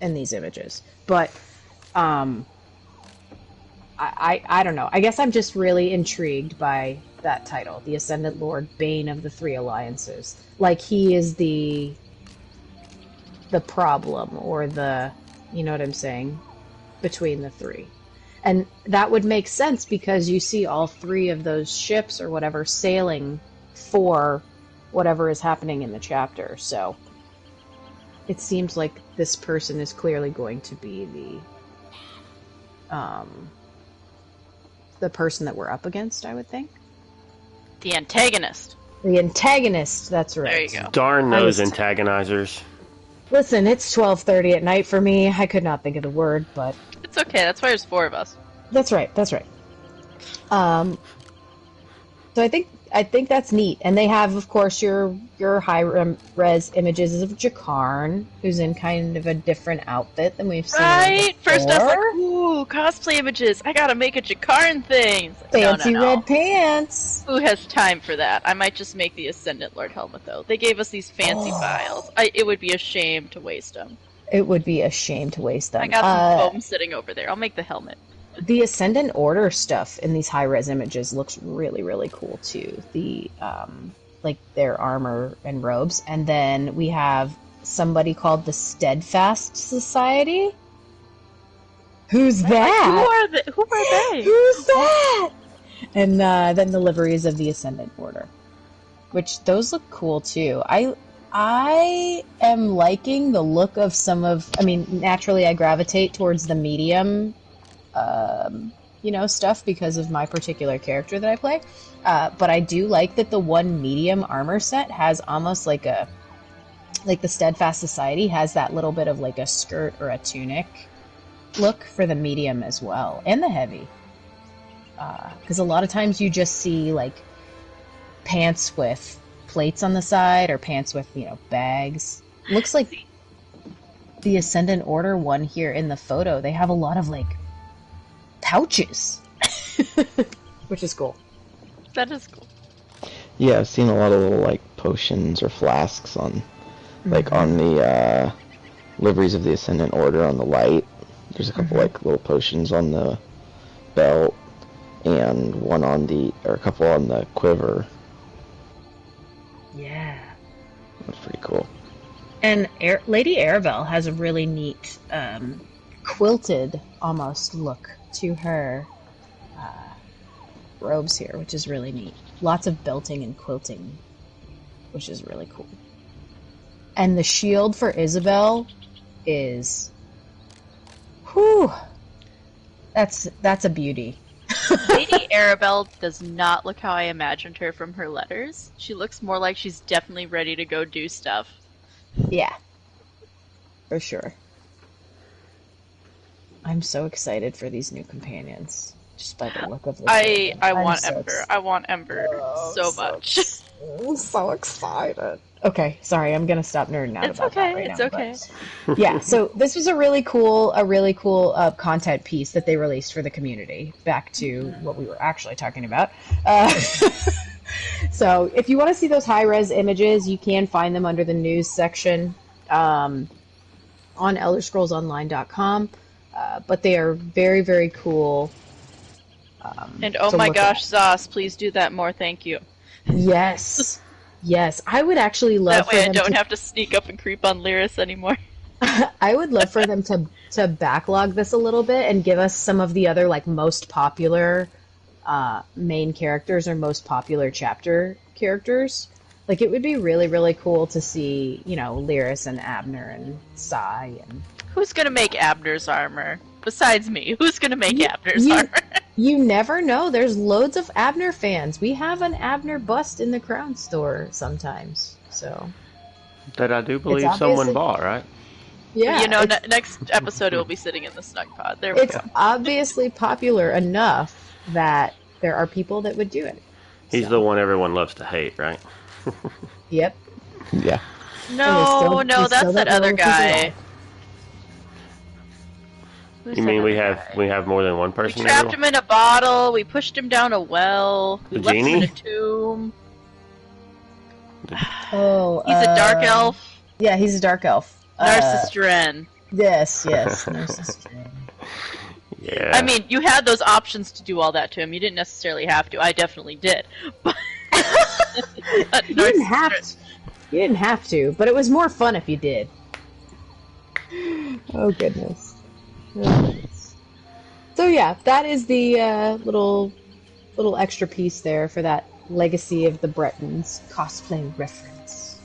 in these images. But um I, I I don't know. I guess I'm just really intrigued by that title, the Ascendant Lord Bane of the Three Alliances. Like he is the the problem or the you know what I'm saying between the three. And that would make sense because you see all three of those ships or whatever sailing for whatever is happening in the chapter. So it seems like this person is clearly going to be the um the person that we're up against, I would think. the antagonist. The antagonist, that's right. There you go. Darn those was- antagonizers. Listen, it's 12:30 at night for me. I could not think of the word, but It's okay. That's why there's four of us. That's right. That's right. Um, so I think I think that's neat, and they have, of course, your your high res images of Jakarn, who's in kind of a different outfit than we've seen. Right? First I was like, before. ooh, cosplay images. I gotta make a Jakarn thing. Like, no, fancy no, no. red pants. Who has time for that? I might just make the Ascendant Lord helmet though. They gave us these fancy Oh. files. I, it would be a shame to waste them. It would be a shame to waste them. I got some Uh, foam sitting over there. I'll make the helmet. The Ascendant Order stuff in these high res images looks really, really cool too. The um, like their armor and robes, and then we have somebody called the Steadfast Society. Who's Who that? are they? Who are they? Who's that? And uh, then the liveries of the Ascendant Order, which those look cool too. I I am liking the look of some of. I mean, naturally, I gravitate towards the medium, um, you know, stuff because of my particular character that I play. Uh, but I do like that the one medium armor set has almost like a, like the Steadfast Society has that little bit of like a skirt or a tunic look for the medium as well, and the heavy. Because a lot of times you just see like pants with plates on the side or pants with you know bags. Looks like the Ascendant Order one here in the photo. They have a lot of like pouches, which is cool. That is cool. Yeah, I've seen a lot of little like potions or flasks on, like on the uh, liveries of the Ascendant Order on the light. There's a couple Mhm. like little potions on the belt, and one on the or a couple on the quiver. Yeah. That's pretty cool. And Air- Lady Arabelle has a really neat um, quilted almost look to her uh, robes here, which is really neat. Lots of belting and quilting, which is really cool. And the shield for Isobel is, whew, that's that's a beauty. Lady Arabelle does not look how I imagined her from her letters. She looks more like she's definitely ready to go do stuff. Yeah, for sure. I'm so excited for these new companions, just by the look of the. I. I I'm want so Ember. I want Ember Oh, so so much. I'm so excited. Okay, sorry, I'm gonna stop nerding out It's about okay, that right it's now. okay. but- yeah, so this was a really cool, a really cool uh, content piece that they released for the community. Back to what we were actually talking about. Uh, so, if you want to see those high res images, you can find them under the news section um, on ElderScrollsOnline.com. Uh, but they are very, very cool. Um, And oh my look at. gosh, ZOS, please do that more. Thank you. Yes. Yes. I would actually love That for way I don't to, have to sneak up and creep on Lyris anymore. I would love for them to to backlog this a little bit and give us some of the other like most popular uh, main characters or most popular chapter characters. Like it would be really really cool to see, you know, Lyris and Abnur and Sai and Who's gonna make Abnur's armor? Besides me, who's gonna make You- Abnur's you- armor? you never know. There's loads of Abnur fans. We have an Abnur bust in the Crown store sometimes. So That I do believe someone bought, right? yeah, you know, ne- next episode it will be sitting in the snug pod. There we it's go. obviously popular enough that there are people that would do it. He's So, the one everyone loves to hate, right? Yep. Yeah. No, still- no, that's that other if he's guy. Alive. Who's You mean we other have guy? we have more than one We person? trapped everyone? him in a bottle. We pushed him down a well. We The left him in a tomb. Oh, He's a dark uh, elf. Yeah, he's a dark elf. Uh, yes, yes, Narcissist. Yeah. I mean, you had those options to do all that to him. You didn't necessarily have to. I definitely did. But you didn't have to. You didn't have to, but it was more fun if you did. Oh goodness. So yeah, that is the uh, little little extra piece there for that legacy of the Bretons cosplay reference.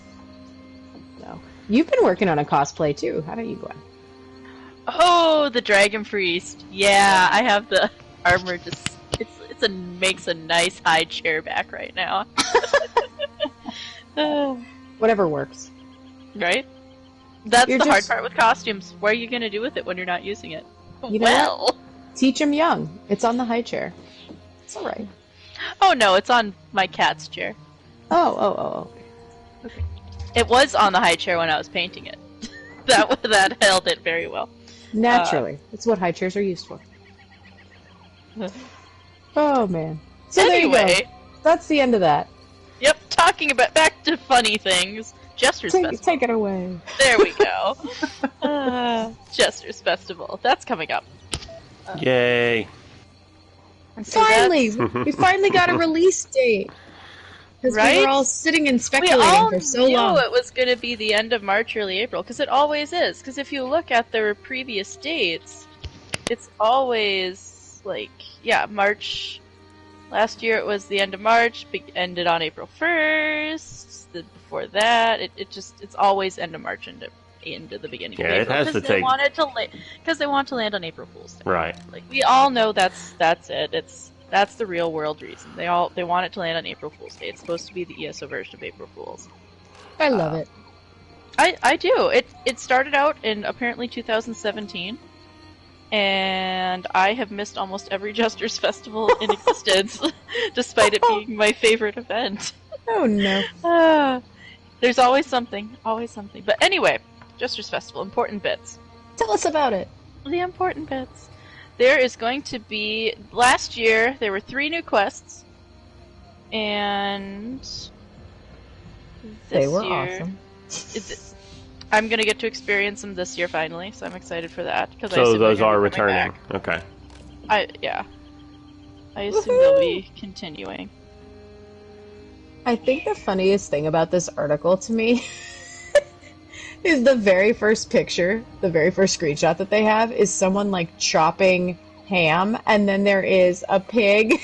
So you've been working on a cosplay too, haven't you, Gwen? Oh, the dragon priest. Yeah, I have the armor. Just it's it's a makes a nice high chair back right now. Whatever works. right? That's You're the hard part with costumes. What are you gonna do with it when you're not using it? You know well, Teach them young. It's on the high chair. It's all right. oh no, it's on my cat's chair. Oh, oh, oh, oh. okay. It was on the high chair when I was painting it. that that held it very well. Naturally. Uh, it's what high chairs are used for. oh, man. So there you anyway, go. That's the end of that. yep. Talking about back to funny things. Jester's Take, Festival. take it away. There we go. uh, Jester's Festival. That's coming up. Yay. So finally! we finally got a release date. Because we were all sitting and We speculating all for so knew long. it was going to be the end of March, early April, because it always is. Because if you look at their previous dates, it's always like, yeah, March. Last year it was the end of March, be- ended on April first. The before that, it, it just it's always end of March into into the beginning Yeah, of it April has to they take- wanted to because they want to land on April Fool's Day. Right. Like we all know that's that's it. It's that's the real world reason. They all they want it to land on April Fool's Day. It's supposed to be the ESO version of April Fool's. I love uh, it. I I do. It it started out in apparently 2017, and I have missed almost every Jester's Festival in existence, despite it being my favorite event. Oh, no. Ah, there's always something, always something. But anyway, Jester's Festival, important bits. Tell us about it. The important bits. There is going to be. Last year, there were three new quests. And. They were year- awesome. Is I'm gonna get to experience them this year finally, so I'm excited for that. Because I So assume those are returning. back. Okay. I yeah. I assume they'll be continuing. I think the funniest thing about this article to me is the very first picture, the very first screenshot that they have is someone like chopping ham, and then there is a pig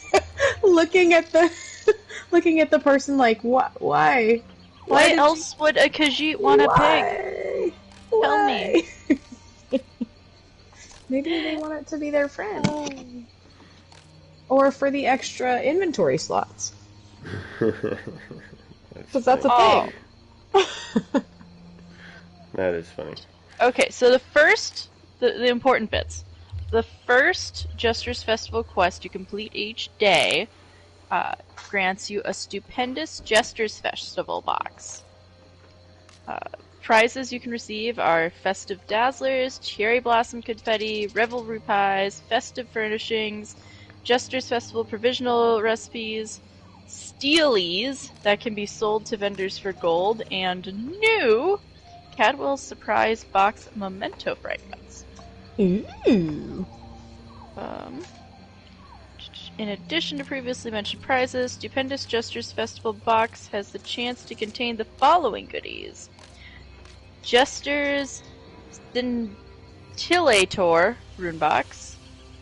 looking at the looking at the person like what why Why did else would a Khajiit want a pig? Why? Tell me. Maybe they want it to be their friend. Oh. Or for the extra inventory slots. Because that's a Oh. thing. That is funny. Okay, so the first, the, the important bits. The first Jester's Festival quest you complete each day uh, grants you a stupendous Jester's Festival box. Uh, prizes you can receive are festive dazzlers, cherry blossom confetti, revelry pies, festive furnishings, Jester's Festival provisional recipes, steelies that can be sold to vendors for gold, and new Cadwell's surprise box memento fragments. Ooh. Um, in addition to previously mentioned prizes, Stupendous Jester's Festival box has the chance to contain the following goodies: Jester's Scintillator rune box,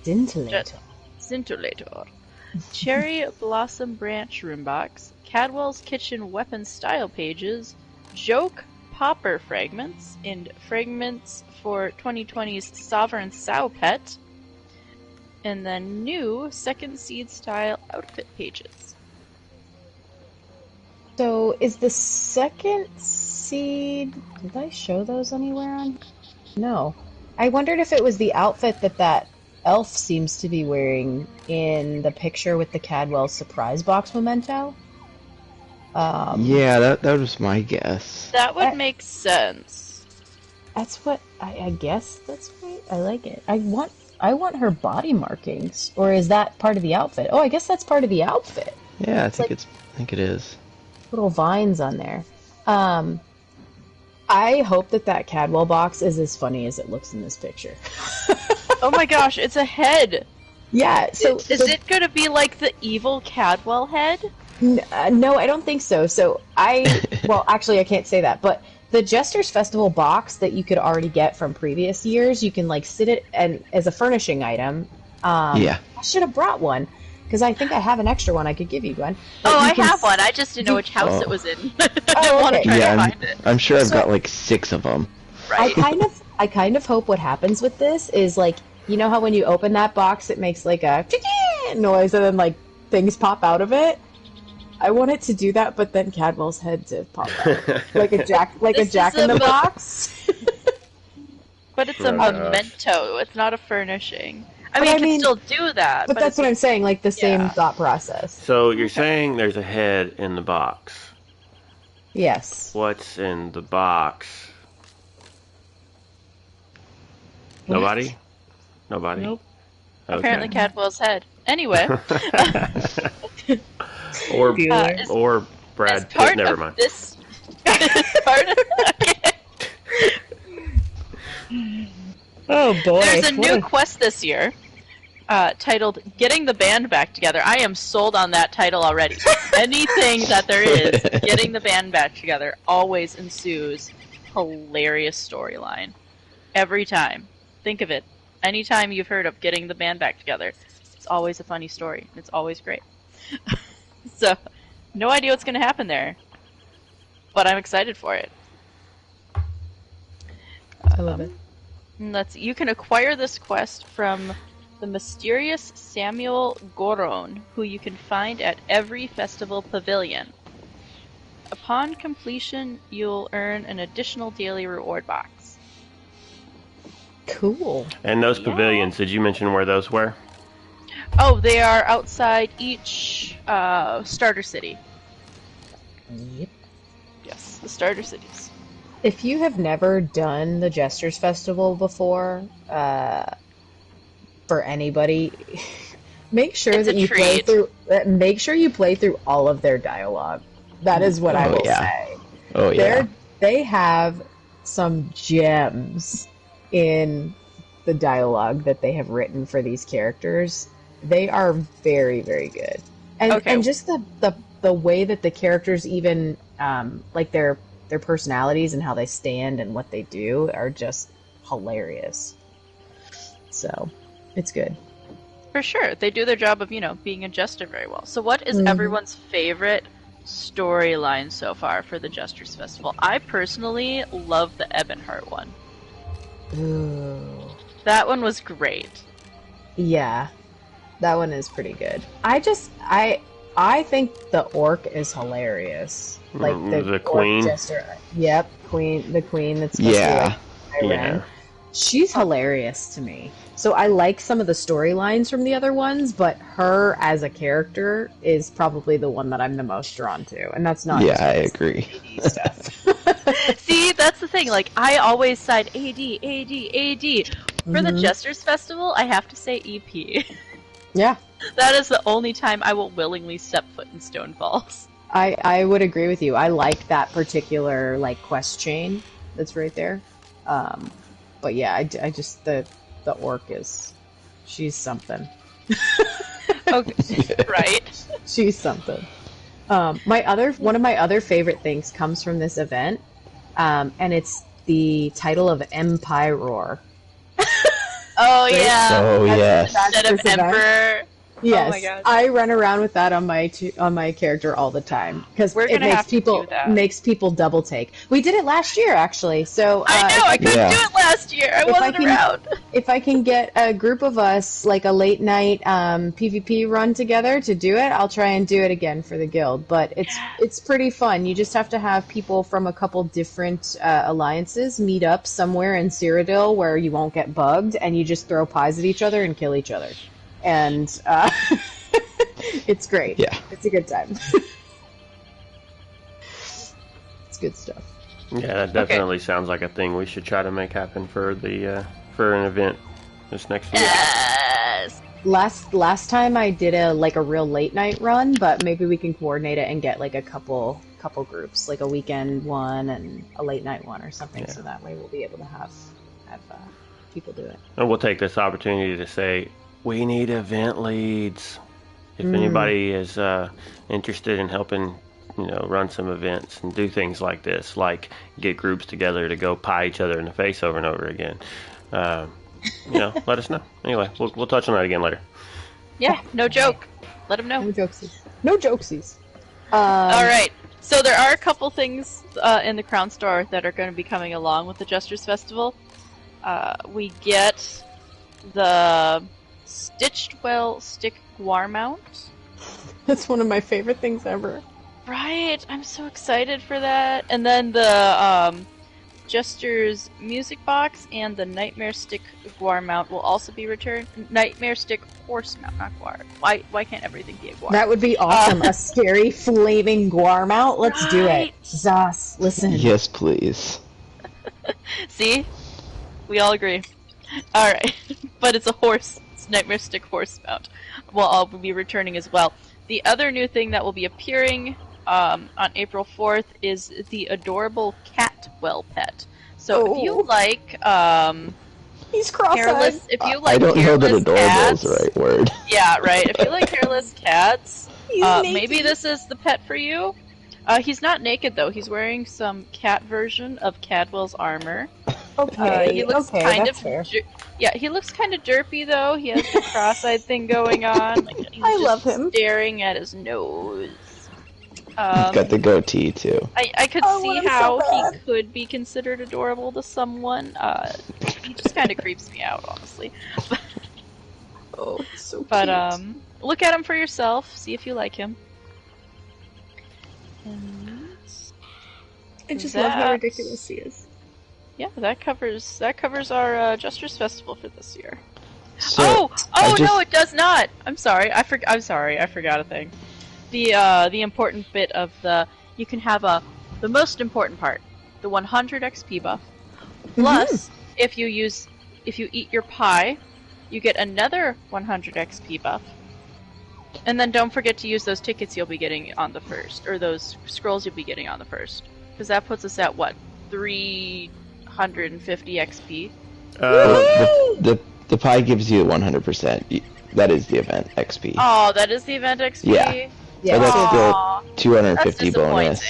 Scintillator. Scintillator, Cherry Blossom Branch rune box, Cadwell's Kitchen Weapon Style pages, Joke Popper fragments, and fragments for 2020's Sovereign Sow Pet, and then new Second Seed style outfit pages. So is the second seed? Did I show those anywhere on? No. I wondered if it was the outfit that that elf seems to be wearing in the picture with the Cadwell surprise box memento. Um, Yeah, that that was my guess. That would I- make sense. that's what I, I guess. That's right. I like it. I want. I want her body markings, or is that part of the outfit? Oh, I guess that's part of the outfit. Yeah, I think like- it's I think it is. little vines on there. Um, I hope that that Cadwell box is as funny as it looks in this picture. Oh my gosh, it's a head! yeah. So, is so- it gonna be like the evil Cadwell head? N- uh, no, I don't think so. So I, well, actually, I can't say that. But the Jester's Festival box that you could already get from previous years, you can like sit it and as a furnishing item. Um, Yeah. I should have brought one because I think I have an extra one I could give you, Gwen. But Oh, you I have s- one. I just didn't know which house Oh. it was in. I didn't Oh, want to try yeah, to I'm, find it. I'm sure I've So- got like six of them. I kind of, I kind of hope what happens with this is like, you know how when you open that box, it makes like a noise and then like things pop out of it. I want it to do that, but then Cadwell's head to pop out, like a jack, like This a jack is in the a mo- box. But it's a memento. It's not a furnishing. I mean, I you can mean- still do that. But that's what I'm saying, like the same Yeah. thought process. so you're saying there's a head in the box. Yes. What's in the box? Nobody? Nobody? Nope. apparently Okay. Cadwell's head. Anyway, or Bueller. Uh, as- or as Brad part Pitt. Never of mind. this, as part of, Oh boy. there's a new quest this year. Uh, titled "Getting the Band Back Together." I am sold on that title already. Anything that there is, getting the band back together always ensues hilarious storyline. Every time, think of it. Anytime you've heard of getting the band back together, it's always a funny story. It's always great. so, no idea what's going to happen there, but I'm excited for it. I love um, it. And Let's. You can acquire this quest from the mysterious Samuel Goron, who you can find at every festival pavilion. Upon completion, you'll earn an additional daily reward box. Cool. And those Yeah. pavilions, did you mention where those were? Oh, they are outside each uh, starter city. Yep. Yes, the starter cities. If you have never done the Jesters Festival before, uh, for anybody, make sure It's that a you play through. uh, Make sure you play through all of their dialogue. That is what I Oh, will yeah. say. Oh yeah. They're they have some gems in the dialogue that they have written for these characters. They are very very good, and Okay. and just the the the way that the characters even um, like their their personalities and how they stand and what they do are just hilarious. So, it's good. For sure, they do their job of you know being a jester very well. So, what is Mhm. everyone's favorite storyline so far for the Jesters Festival? I personally love the Ebonheart one. Ooh. That one was great. Yeah, that one is pretty good. I just I I think the orc is hilarious. Like Mm, the, the orc queen? jester. Yep, queen. The queen that's supposed Yeah. to be like Yeah. She's hilarious to me. So I like some of the storylines from the other ones, but her as a character is probably the one that I'm the most drawn to, and that's not yeah, I agree. See, that's the thing. Like, I always side AD, AD, AD. For the Mhm. Jesters Festival, I have to say EP. yeah, that is the only time I will willingly step foot in Stone Falls. I I would agree with you. I like that particular like quest chain that's right there. Um, but yeah, I, I just the the orc is she's something. Okay, right? She's something. Um, my other one of my other favorite things comes from this event, um, and it's the title of Empieror. Oh, yeah. oh That's- yes. Instead of this event. Emperor. Yes, my gosh. I run around with that on my tu- on my character all the time because it makes people makes people double take. We did it last year actually, so uh, I know, if I couldn't Yeah. do it last year. I If wasn't can- around. if I can get a group of us like a late night um, PvP run together to do it, I'll try and do it again for the guild. But it's it's pretty fun. You just have to have people from a couple different uh, alliances meet up somewhere in Cyrodiil where you won't get bugged, and you just throw pies at each other and kill each other, and uh, it's great. Yeah. it's a good time. it's good stuff. Yeah, that definitely sounds like a thing we should try to make happen for the uh, for an event this next year. Yes. last last time I did a like a real late night run, but maybe we can coordinate it and get like a couple couple groups, like a weekend one and a late night one or something, Yeah. so that way we'll be able to have have uh, people do it. And we'll take this opportunity to say we need event leads. If Mm. anybody is uh, interested in helping, you know, run some events and do things like this, like get groups together to go pie each other in the face over and over again, um, you know, let us know. Anyway, we'll, we'll touch on that again later. Yeah, no joke. Let them know. No jokesies. No jokesies. Um, All right. So there are a couple things uh, in the Crown Store that are going to be coming along with the Jesters Festival. Uh, we get the Stitchwell Stick Guar Mount. That's one of my favorite things ever. Right, I'm so excited for that. And then the um, Jester's Music Box and the Nightmare Stick Guar Mount will also be returned. Nightmare Stick Horse Mount, not Guar. Why? Why can't everything be a Guar? That would be awesome. a scary flaming guar mount. Let's do it. Right. ZOS, listen. Yes, please. See? We all agree. Alright. but it's a horse. It's Nightmare Stick Horse Mount. Will all be returning as well. The other new thing that will be appearing um, on April 4th is the adorable Catwell pet. So if you Oh. like um, He's cross-eyed. hairless, if you like I don't know that adorable cats, is the right word. yeah, right. If you like hairless cats, uh, maybe this is the pet for you. Uh, he's not naked though. He's wearing some cat version of Cadwell's armor. Okay, Uh, he looks okay, kind that's of fair. jer- yeah. He looks kind of derpy though. He has the cross-eyed thing going on. Like, he's I just love him. Staring at his nose. He's got the goatee too. I, I could I see him so how he could be considered adorable to someone. Uh, he just kind of creeps me out, honestly. Oh, so But cute. um, look at him for yourself. See if you like him. I just love how ridiculous he is. yeah, that covers that covers our uh, Jester's Festival for this year. So, oh, oh just- no, it does not. I'm sorry. I for- I'm sorry. I forgot a thing. The uh, the important bit of the you can have a the most important part, the 100 XP buff. Plus, if you use if you eat your pie, you get another 100 XP buff. And then don't forget to use those tickets you'll be getting on the first, or those scrolls you'll be getting on the first, because that puts us at what 350 XP. Uh, the, the the pie gives you 100%. That is the event XP. Oh, that is the event XP. Yeah. Yeah, But that's it's, still Aw, 250 that's bonus.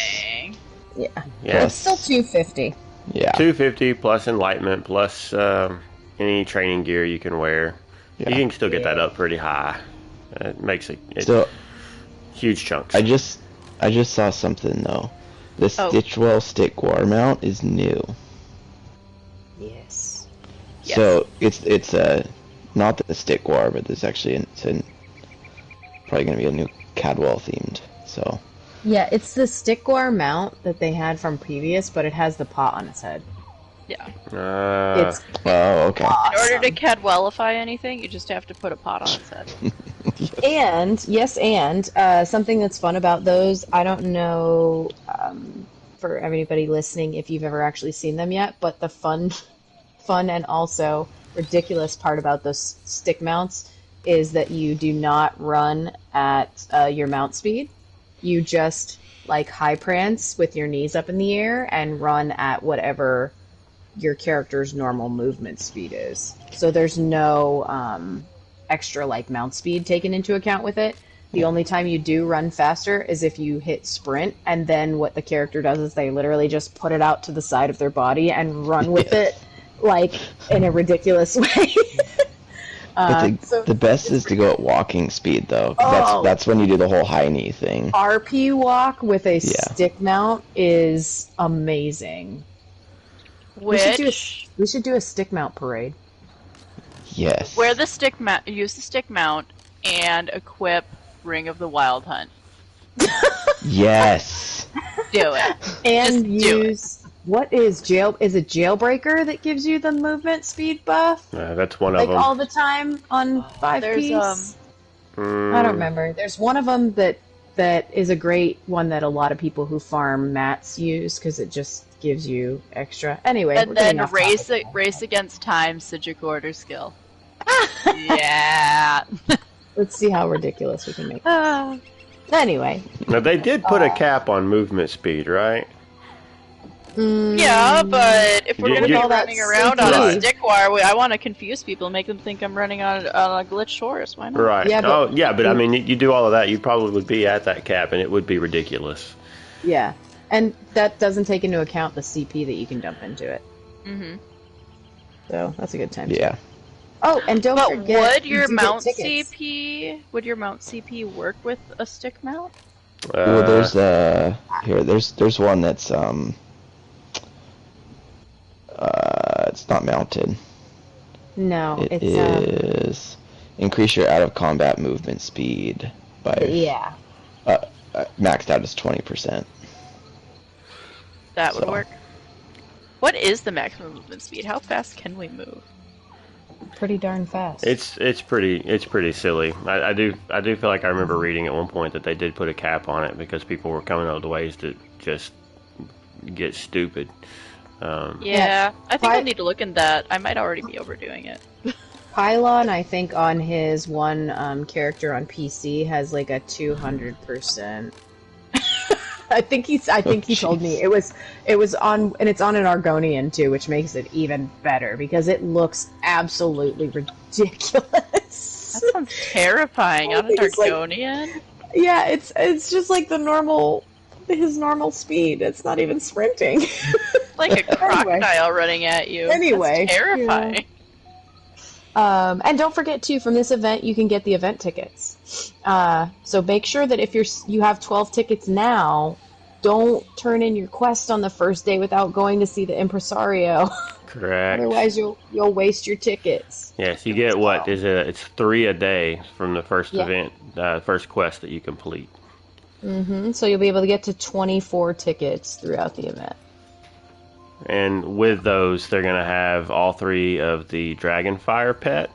yeah. yeah, It's still 250. Yeah. 250 plus enlightenment plus um, any training gear you can wear. Yeah. You can still get that up pretty high. It makes it, it So huge chunks. I just I just saw something though. The Oh. Stitchwell stick guar mount is new. Yes. Yes. So it's it's uh not the stick guar, but there's actually an, it's an, probably gonna be a new Cadwell themed. So Yeah, it's the stickguar mount that they had from previous, but it has the pot on its head. Yeah. Uh, It's oh okay. In order to. Cadwellify anything, you just have to put a pot on its head. And yes, and uh, something that's fun about those, I don't know um, for everybody listening if you've ever actually seen them yet, but the fun, fun and also ridiculous part about those stick mounts is that you do not run at uh, your mount speed. You just like high prance with your knees up in the air and run at whatever your character's normal movement speed is. So there's no um, extra like mount speed taken into account with it. The only time you do run faster is if you hit sprint, and then what the character does is they literally just put it out to the side of their body and run with it, like in a ridiculous way. Uh, the, so the best is to go at walking speed though. Oh. That's that's when you do the whole high knee thing. RP walk with a Yeah. stick mount is amazing. We should do a, we should do a stick mount parade. Yes. wear the stick mount, use the stick mount, and equip Ring of the Wild Hunt. Yes. Do it. and Just do it. use what is jail is it jailbreaker that gives you the movement speed buff Yeah, that's one like of them. Like all the time on five There's, piece um, Mm, i don't remember there's one of them that that is a great one that a lot of people who farm mats use because it just gives you extra anyway we're and getting then off race topic. race against time, Psijic Order skill. yeah. let's see how ridiculous we can make it. anyway Now they did put a Uh, cap on movement speed, right? mm, Yeah, but if we're You- gonna you- be All that running around on a stick guar, we, I want to confuse people, and make them think I'm running on, on a glitch horse. Why not? Right. Yeah, but- oh, yeah, but I mean, you, you do all of that, you probably would be at that cap, and it would be ridiculous. yeah and that doesn't take into account the cp that you can dump into it Mm-hmm. so that's a good time Yeah. oh and don't But forget would your do get mount. CP would your mount CP work with a stick mount? Uh, well, there's uh here. There's there's one that's um. Uh, it's not mounted. no It it's um, is increase your out of combat movement speed by yeah uh, uh, maxed out is twenty percent. That would So. work. What is the maximum movement speed? How fast can we move? pretty darn fast. It's it's pretty it's pretty silly. I, I do I do feel like I remember reading at one point that they did put a cap on it because people were coming up with ways to just get stupid. Um, Yeah, I think I need to look in that. I might already be overdoing it. Pylon, I think on his one um, character on PC has like a two hundred percent. I think he's. I oh, think he told me it was. It was on, and it's on an Argonian too, which makes it even better because it looks absolutely ridiculous. That sounds terrifying on an It's like- Argonian. yeah, it's it's just like the normal, his normal speed. It's not even sprinting. like a crocodile running at you. Anyway, That's terrifying. Um, and don't forget too, from this event, you can get the event tickets. Uh, so make sure that if you're you have 12 tickets now, don't turn in your quest on the first day without going to see the impresario. correct. Otherwise, you'll you'll waste your tickets. Yes, you get what is it? It's three a day from the first Yeah. event, uh, first quest that you complete. Mm-hmm. So you'll be able to get to 24 tickets throughout the event. And with those, they're going to have all three of the Dragonfire pet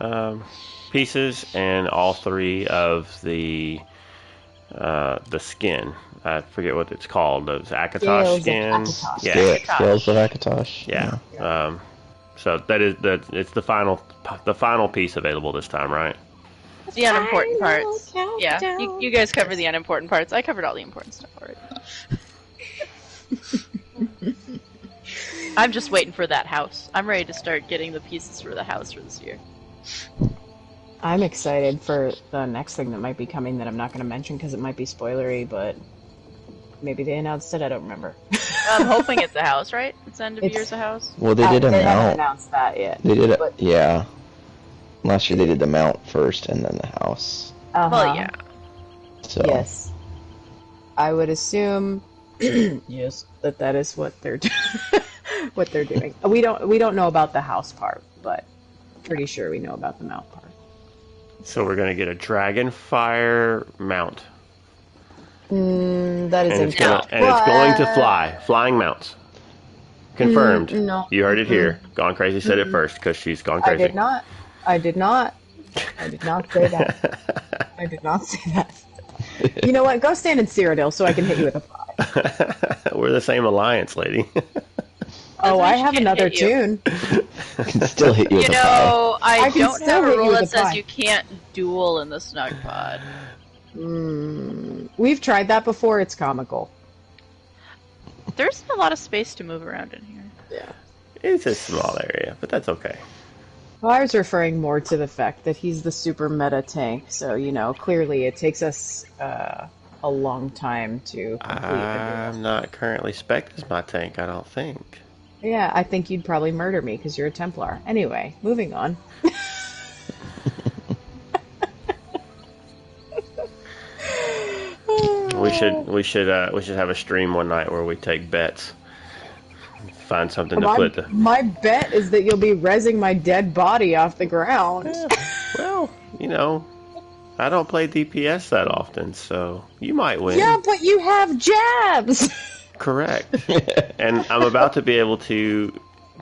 um, pieces and all three of the uh, the skin. I forget what it's called. Those Akatosh of skins. Akatosh. Yeah, Scale- Scales of Akatosh. yeah. Um, so that is that. It's the final the final piece available this time, right? The unimportant Final parts. Yeah, you, you guys cover the unimportant parts. I covered all the important stuff already. I'm just waiting for that house. I'm ready to start getting the pieces for the house for this year. I'm excited for the next thing that might be coming that I'm not going to mention because it might be spoilery, but maybe they announced it. I don't remember. I'm hoping it's a house, right? It's end of It's- year's a house. Well, they Uh, did they haven't announce. announced that yet. They did it. but- Yeah. Last year they did the mount first and then the house. Uh-huh. Well, yeah. So Yes. I would assume yes that that is what they're do- what they're doing. We don't we don't know about the house part, but pretty sure we know about the mount part. So we're gonna get a dragon fire mount, Mm, that is and it's gonna and it's going to fly, flying mounts. Confirmed. Mm, no. You heard it here. Gone Crazy said it first because she's gone crazy. I did not. I did not. I did not say that. I did not say that. You know what? Go stand in Cyrodiil so I can hit you with a five. We're the same alliance, lady. Oh, I have another tune. I can still hit you with You a five. know, I, I don't still have a rule that says five. you can't duel in the snug pod. Mm, we've tried that before. It's comical. There's a lot of space to move around in here. Yeah. It's a small area, but that's okay. Well, I was referring more to the fact that he's the super meta tank, so you know, clearly it takes us uh, a long time to complete I'm not currently spec as my tank, I don't think. Yeah, I think you'd probably murder me because you're a Templar. Anyway, moving on. We should we should uh, we should have a stream one night where we take bets. Find something to my, put the my bet is that you'll be rezzing my dead body off the ground. Well, you know, I don't play DPS that often, so you might win. Yeah, but you have jabs. Correct. and I'm about to be able to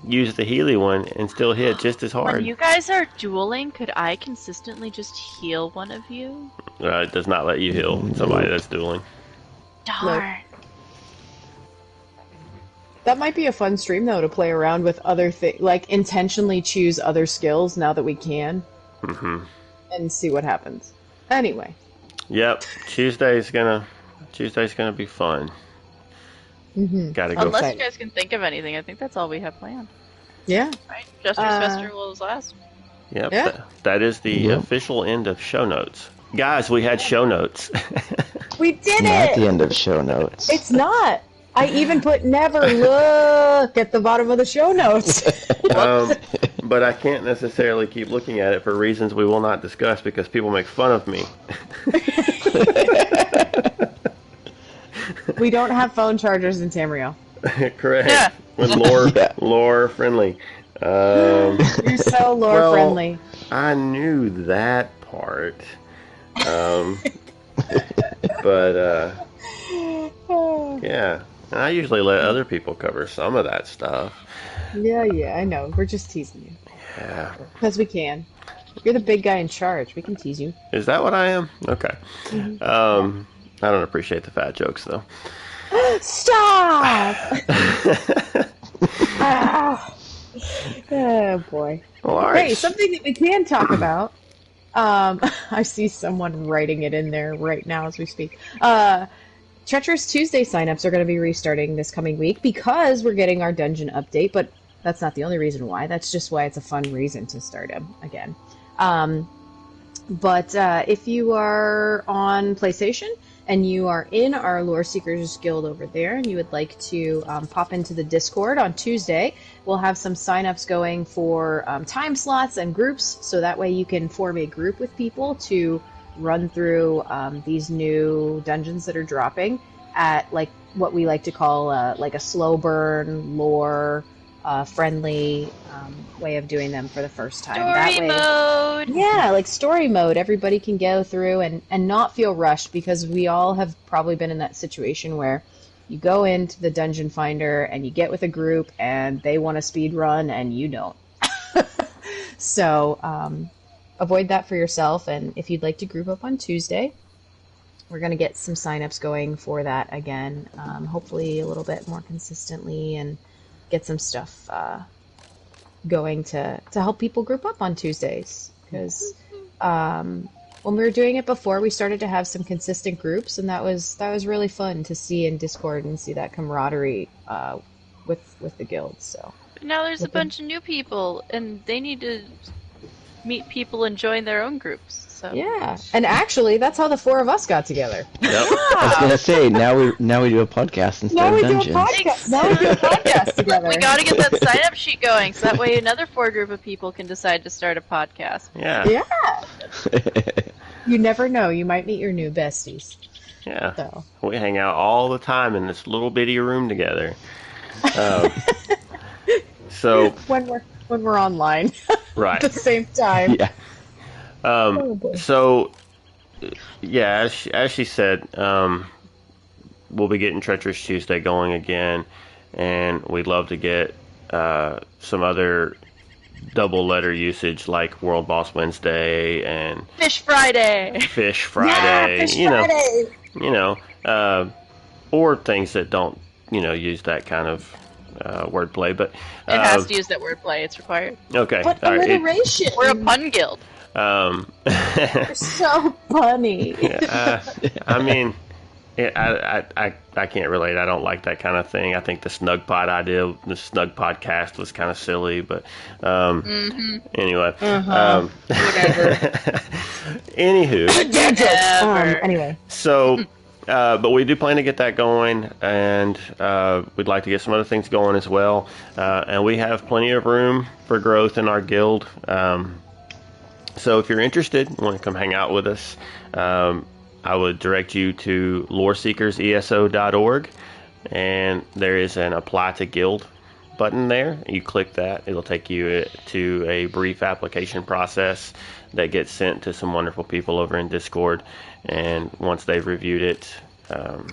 use the Healy one and still hit just as hard. When hard. you guys are dueling, could I consistently just heal one of you? Uh, it does not let you heal somebody that's dueling. Darn. That might be a fun stream though to play around with other things, like intentionally choose other skills now that we can, hmm and see what happens. Anyway, Yep. Tuesday's gonna Tuesday's gonna be fun. Mm-hmm. Gotta go. Unless Okay. you guys can think of anything, I think that's all we have planned. yeah, Right? Jester's Uh, Festival was last. Yep. Yeah. tha- that is the Yep. official end of show notes. Guys, we had show notes. we did Not it. the end of show notes. It's not. I even put never look at the bottom of the show notes. um, but I can't necessarily keep looking at it for reasons we will not discuss because people make fun of me. we don't have phone chargers in Tamriel. Correct. Yeah. With lore, lore friendly. Um, You're so lore Well- friendly. I knew that part. Um, but uh, yeah, and I usually let other people cover some of that stuff. yeah, yeah, I know. We're just teasing you Yeah. because we can. You're the big guy in charge. We can tease you. Is that what I am? Okay. Um, I don't appreciate the fat jokes though. Stop! Ah. Oh boy. Well, right. Hey, something that we can talk about. Um, I see someone writing it in there right now as we speak. Uh, Treacherous Tuesday signups are going to be restarting this coming week because we're getting our dungeon update, but that's not the only reason why. That's just why it's a fun reason to start them again. Um, but uh, if you are on PlayStation and you are in our Lore Seekers Guild over there and you would like to um, pop into the Discord on Tuesday, we'll have some signups going for um, time slots and groups so that way you can form a group with people to run through um, these new dungeons that are dropping at like what we like to call uh, like a slow burn lore uh, friendly um, way of doing them for the first time that Story way mode! yeah, like story mode, everybody can go through and, and not feel rushed because we all have probably been in that situation where you go into the dungeon finder and you get with a group and they want to speed run and you don't. so um, avoid that for yourself. And if you'd like to group up on Tuesday, we're going to get some signups going for that again, um, hopefully a little bit more consistently and get some stuff uh, going to, to help people group up on Tuesdays. Because um, when we were doing it before, we started to have some consistent groups, and that was that was really fun to see in Discord and see that camaraderie uh, with with the guild. So But now there's a Okay. bunch of new people, and they need to meet people and join their own groups. So Yeah, and actually, that's how the four of us got together. Yep. I was gonna say now we now we do a podcast instead Now of we do a dungeons. podcast. Now we do a podcast together. we got to get that sign up sheet going, so that way another four group of people can decide to start a podcast. Yeah. Yeah, you never know. You might meet your new besties. Yeah. So We hang out all the time in this little bitty room together. Um, so when we're when we're online right. at the same time. yeah. Um, Oh, so, yeah, as she, as she said, um, we'll be getting Treacherous Tuesday going again, and we'd love to get uh, some other double letter usage like World Boss Wednesday and Fish Friday. Fish Friday. Yeah, Fish you know, Friday. you know, uh, or things that don't, you know, use that kind of uh, wordplay. But It has uh, to use that wordplay. It's required. okay, What all right. it- alliteration? We're a pun guild. um, You're so funny. uh, I mean, yeah, I, I, I, I can't relate. I don't like that kind of thing. I think the snug pod idea, the snug podcast was kind of silly, but um, anyway. Uh-huh. Um, Whatever. anywho, Um, anyway, so, uh, but we do plan to get that going, and uh, we'd like to get some other things going as well. Uh, and we have plenty of room for growth in our guild. Um, so if you're interested, want to come hang out with us, um, I would direct you to loreseekerseso.org, and there is an apply to guild button there. You click that, it'll take you to a brief application process that gets sent to some wonderful people over in Discord. And once they've reviewed it, um,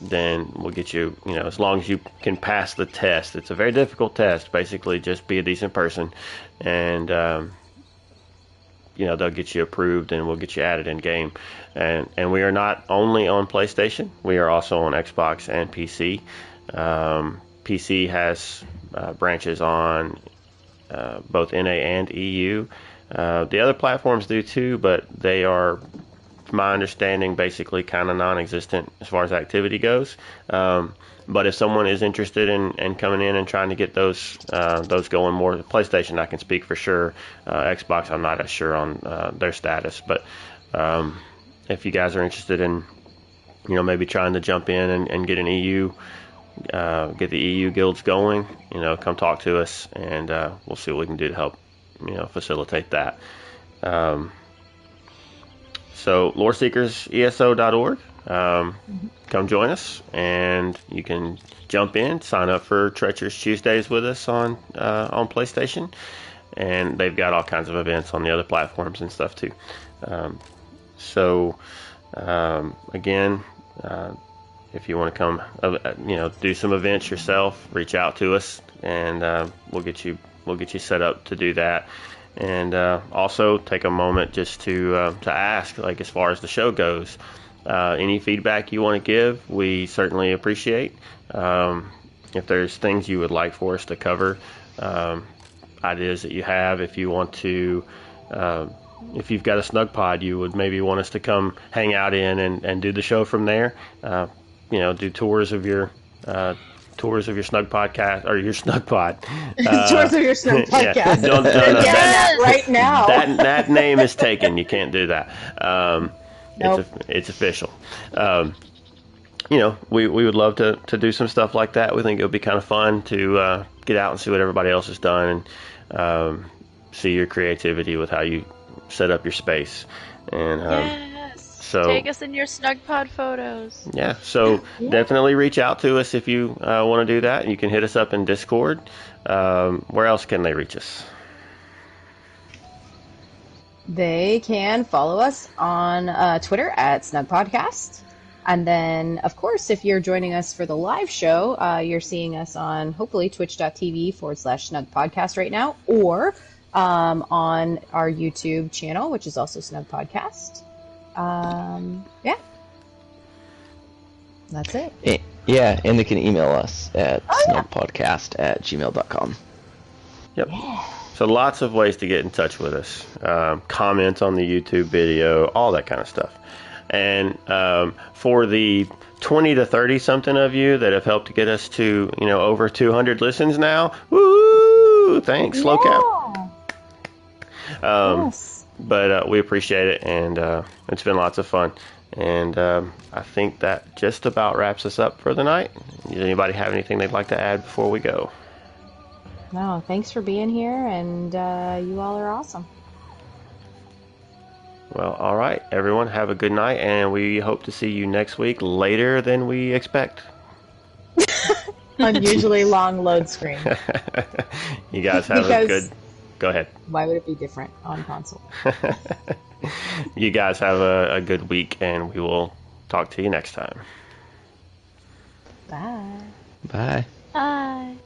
then we'll get you, you know, as long as you can pass the test. It's a very difficult test. Basically, just be a decent person, and um, you know they'll get you approved, and we'll get you added in game. And and we are not only on PlayStation, we are also on Xbox and PC. Um, PC has uh, branches on uh, both NA and EU. Uh, the other platforms do too, but they are my understanding, basically kind of non-existent as far as activity goes. Um, but if someone is interested in, in coming in and trying to get those uh, those going more, PlayStation I can speak for sure. Uh, Xbox I'm not as sure on uh, their status, but um, if you guys are interested in, you know, maybe trying to jump in and, and get an EU, uh, get the EU guilds going, you know, come talk to us and uh, we'll see what we can do to help, you know, facilitate that. Um, so, loreseekerseso.org. Um, come join us, and you can jump in, sign up for Treacherous Tuesdays with us on uh, on PlayStation, and they've got all kinds of events on the other platforms and stuff too. Um, so, um, again, uh, if you want to come, uh, you know, do some events yourself, reach out to us, and uh, we'll get you we'll get you set up to do that. And uh, also take a moment just to uh, to ask, like as far as the show goes, uh, any feedback you want to give, we certainly appreciate. Um, if there's things you would like for us to cover, um, ideas that you have, if you want to. Uh, if you've got a snug pod you would maybe want us to come hang out in and, and do the show from there uh, you know do tours of your uh, tours of your snug podcast or your snug pod uh, tours of your snug yeah, podcast. don't- don't- getting that- that right now. that that name is taken. You can't do that. Um, Nope. It's a, it's official. Um, you know, we, we would love to, to do some stuff like that. We think it would be kind of fun to uh, get out and see what everybody else has done and um, see your creativity with how you set up your space. And um. So- Take us in your snug pod photos. yeah, so definitely reach out to us if you uh, want to do that. You can hit us up in Discord. Um, where else can they reach us? They can follow us on uh, Twitter at Snug Podcast. And then, of course, if you're joining us for the live show, uh, you're seeing us on hopefully twitch.tv forward slash Snug Podcast right now, or um, on our YouTube channel, which is also Snug Podcast. Um, yeah. That's it. Eh, Yeah, and they can email us at Oh, yeah. snugpodcast at gmail.com. Yep. So lots of ways to get in touch with us. Um, comment on the YouTube video, all that kind of stuff. And um, for the 20 to 30 something of you that have helped to get us to, you know, over 200 listens now, woo! Thanks, Slow Cap. Um, yes. But uh, we appreciate it, and uh, it's been lots of fun. And um, I think that just about wraps us up for the night. Does anybody have anything they'd like to add before we go? No, thanks for being here, and uh, you all are awesome. Well, all right, everyone, have a good night, and we hope to see you next week later than we expect. Unusually long load screen. you guys have a good. Go ahead. Why would it be different on console? you guys have a, a good week, and we will talk to you next time. Bye. Bye. Bye.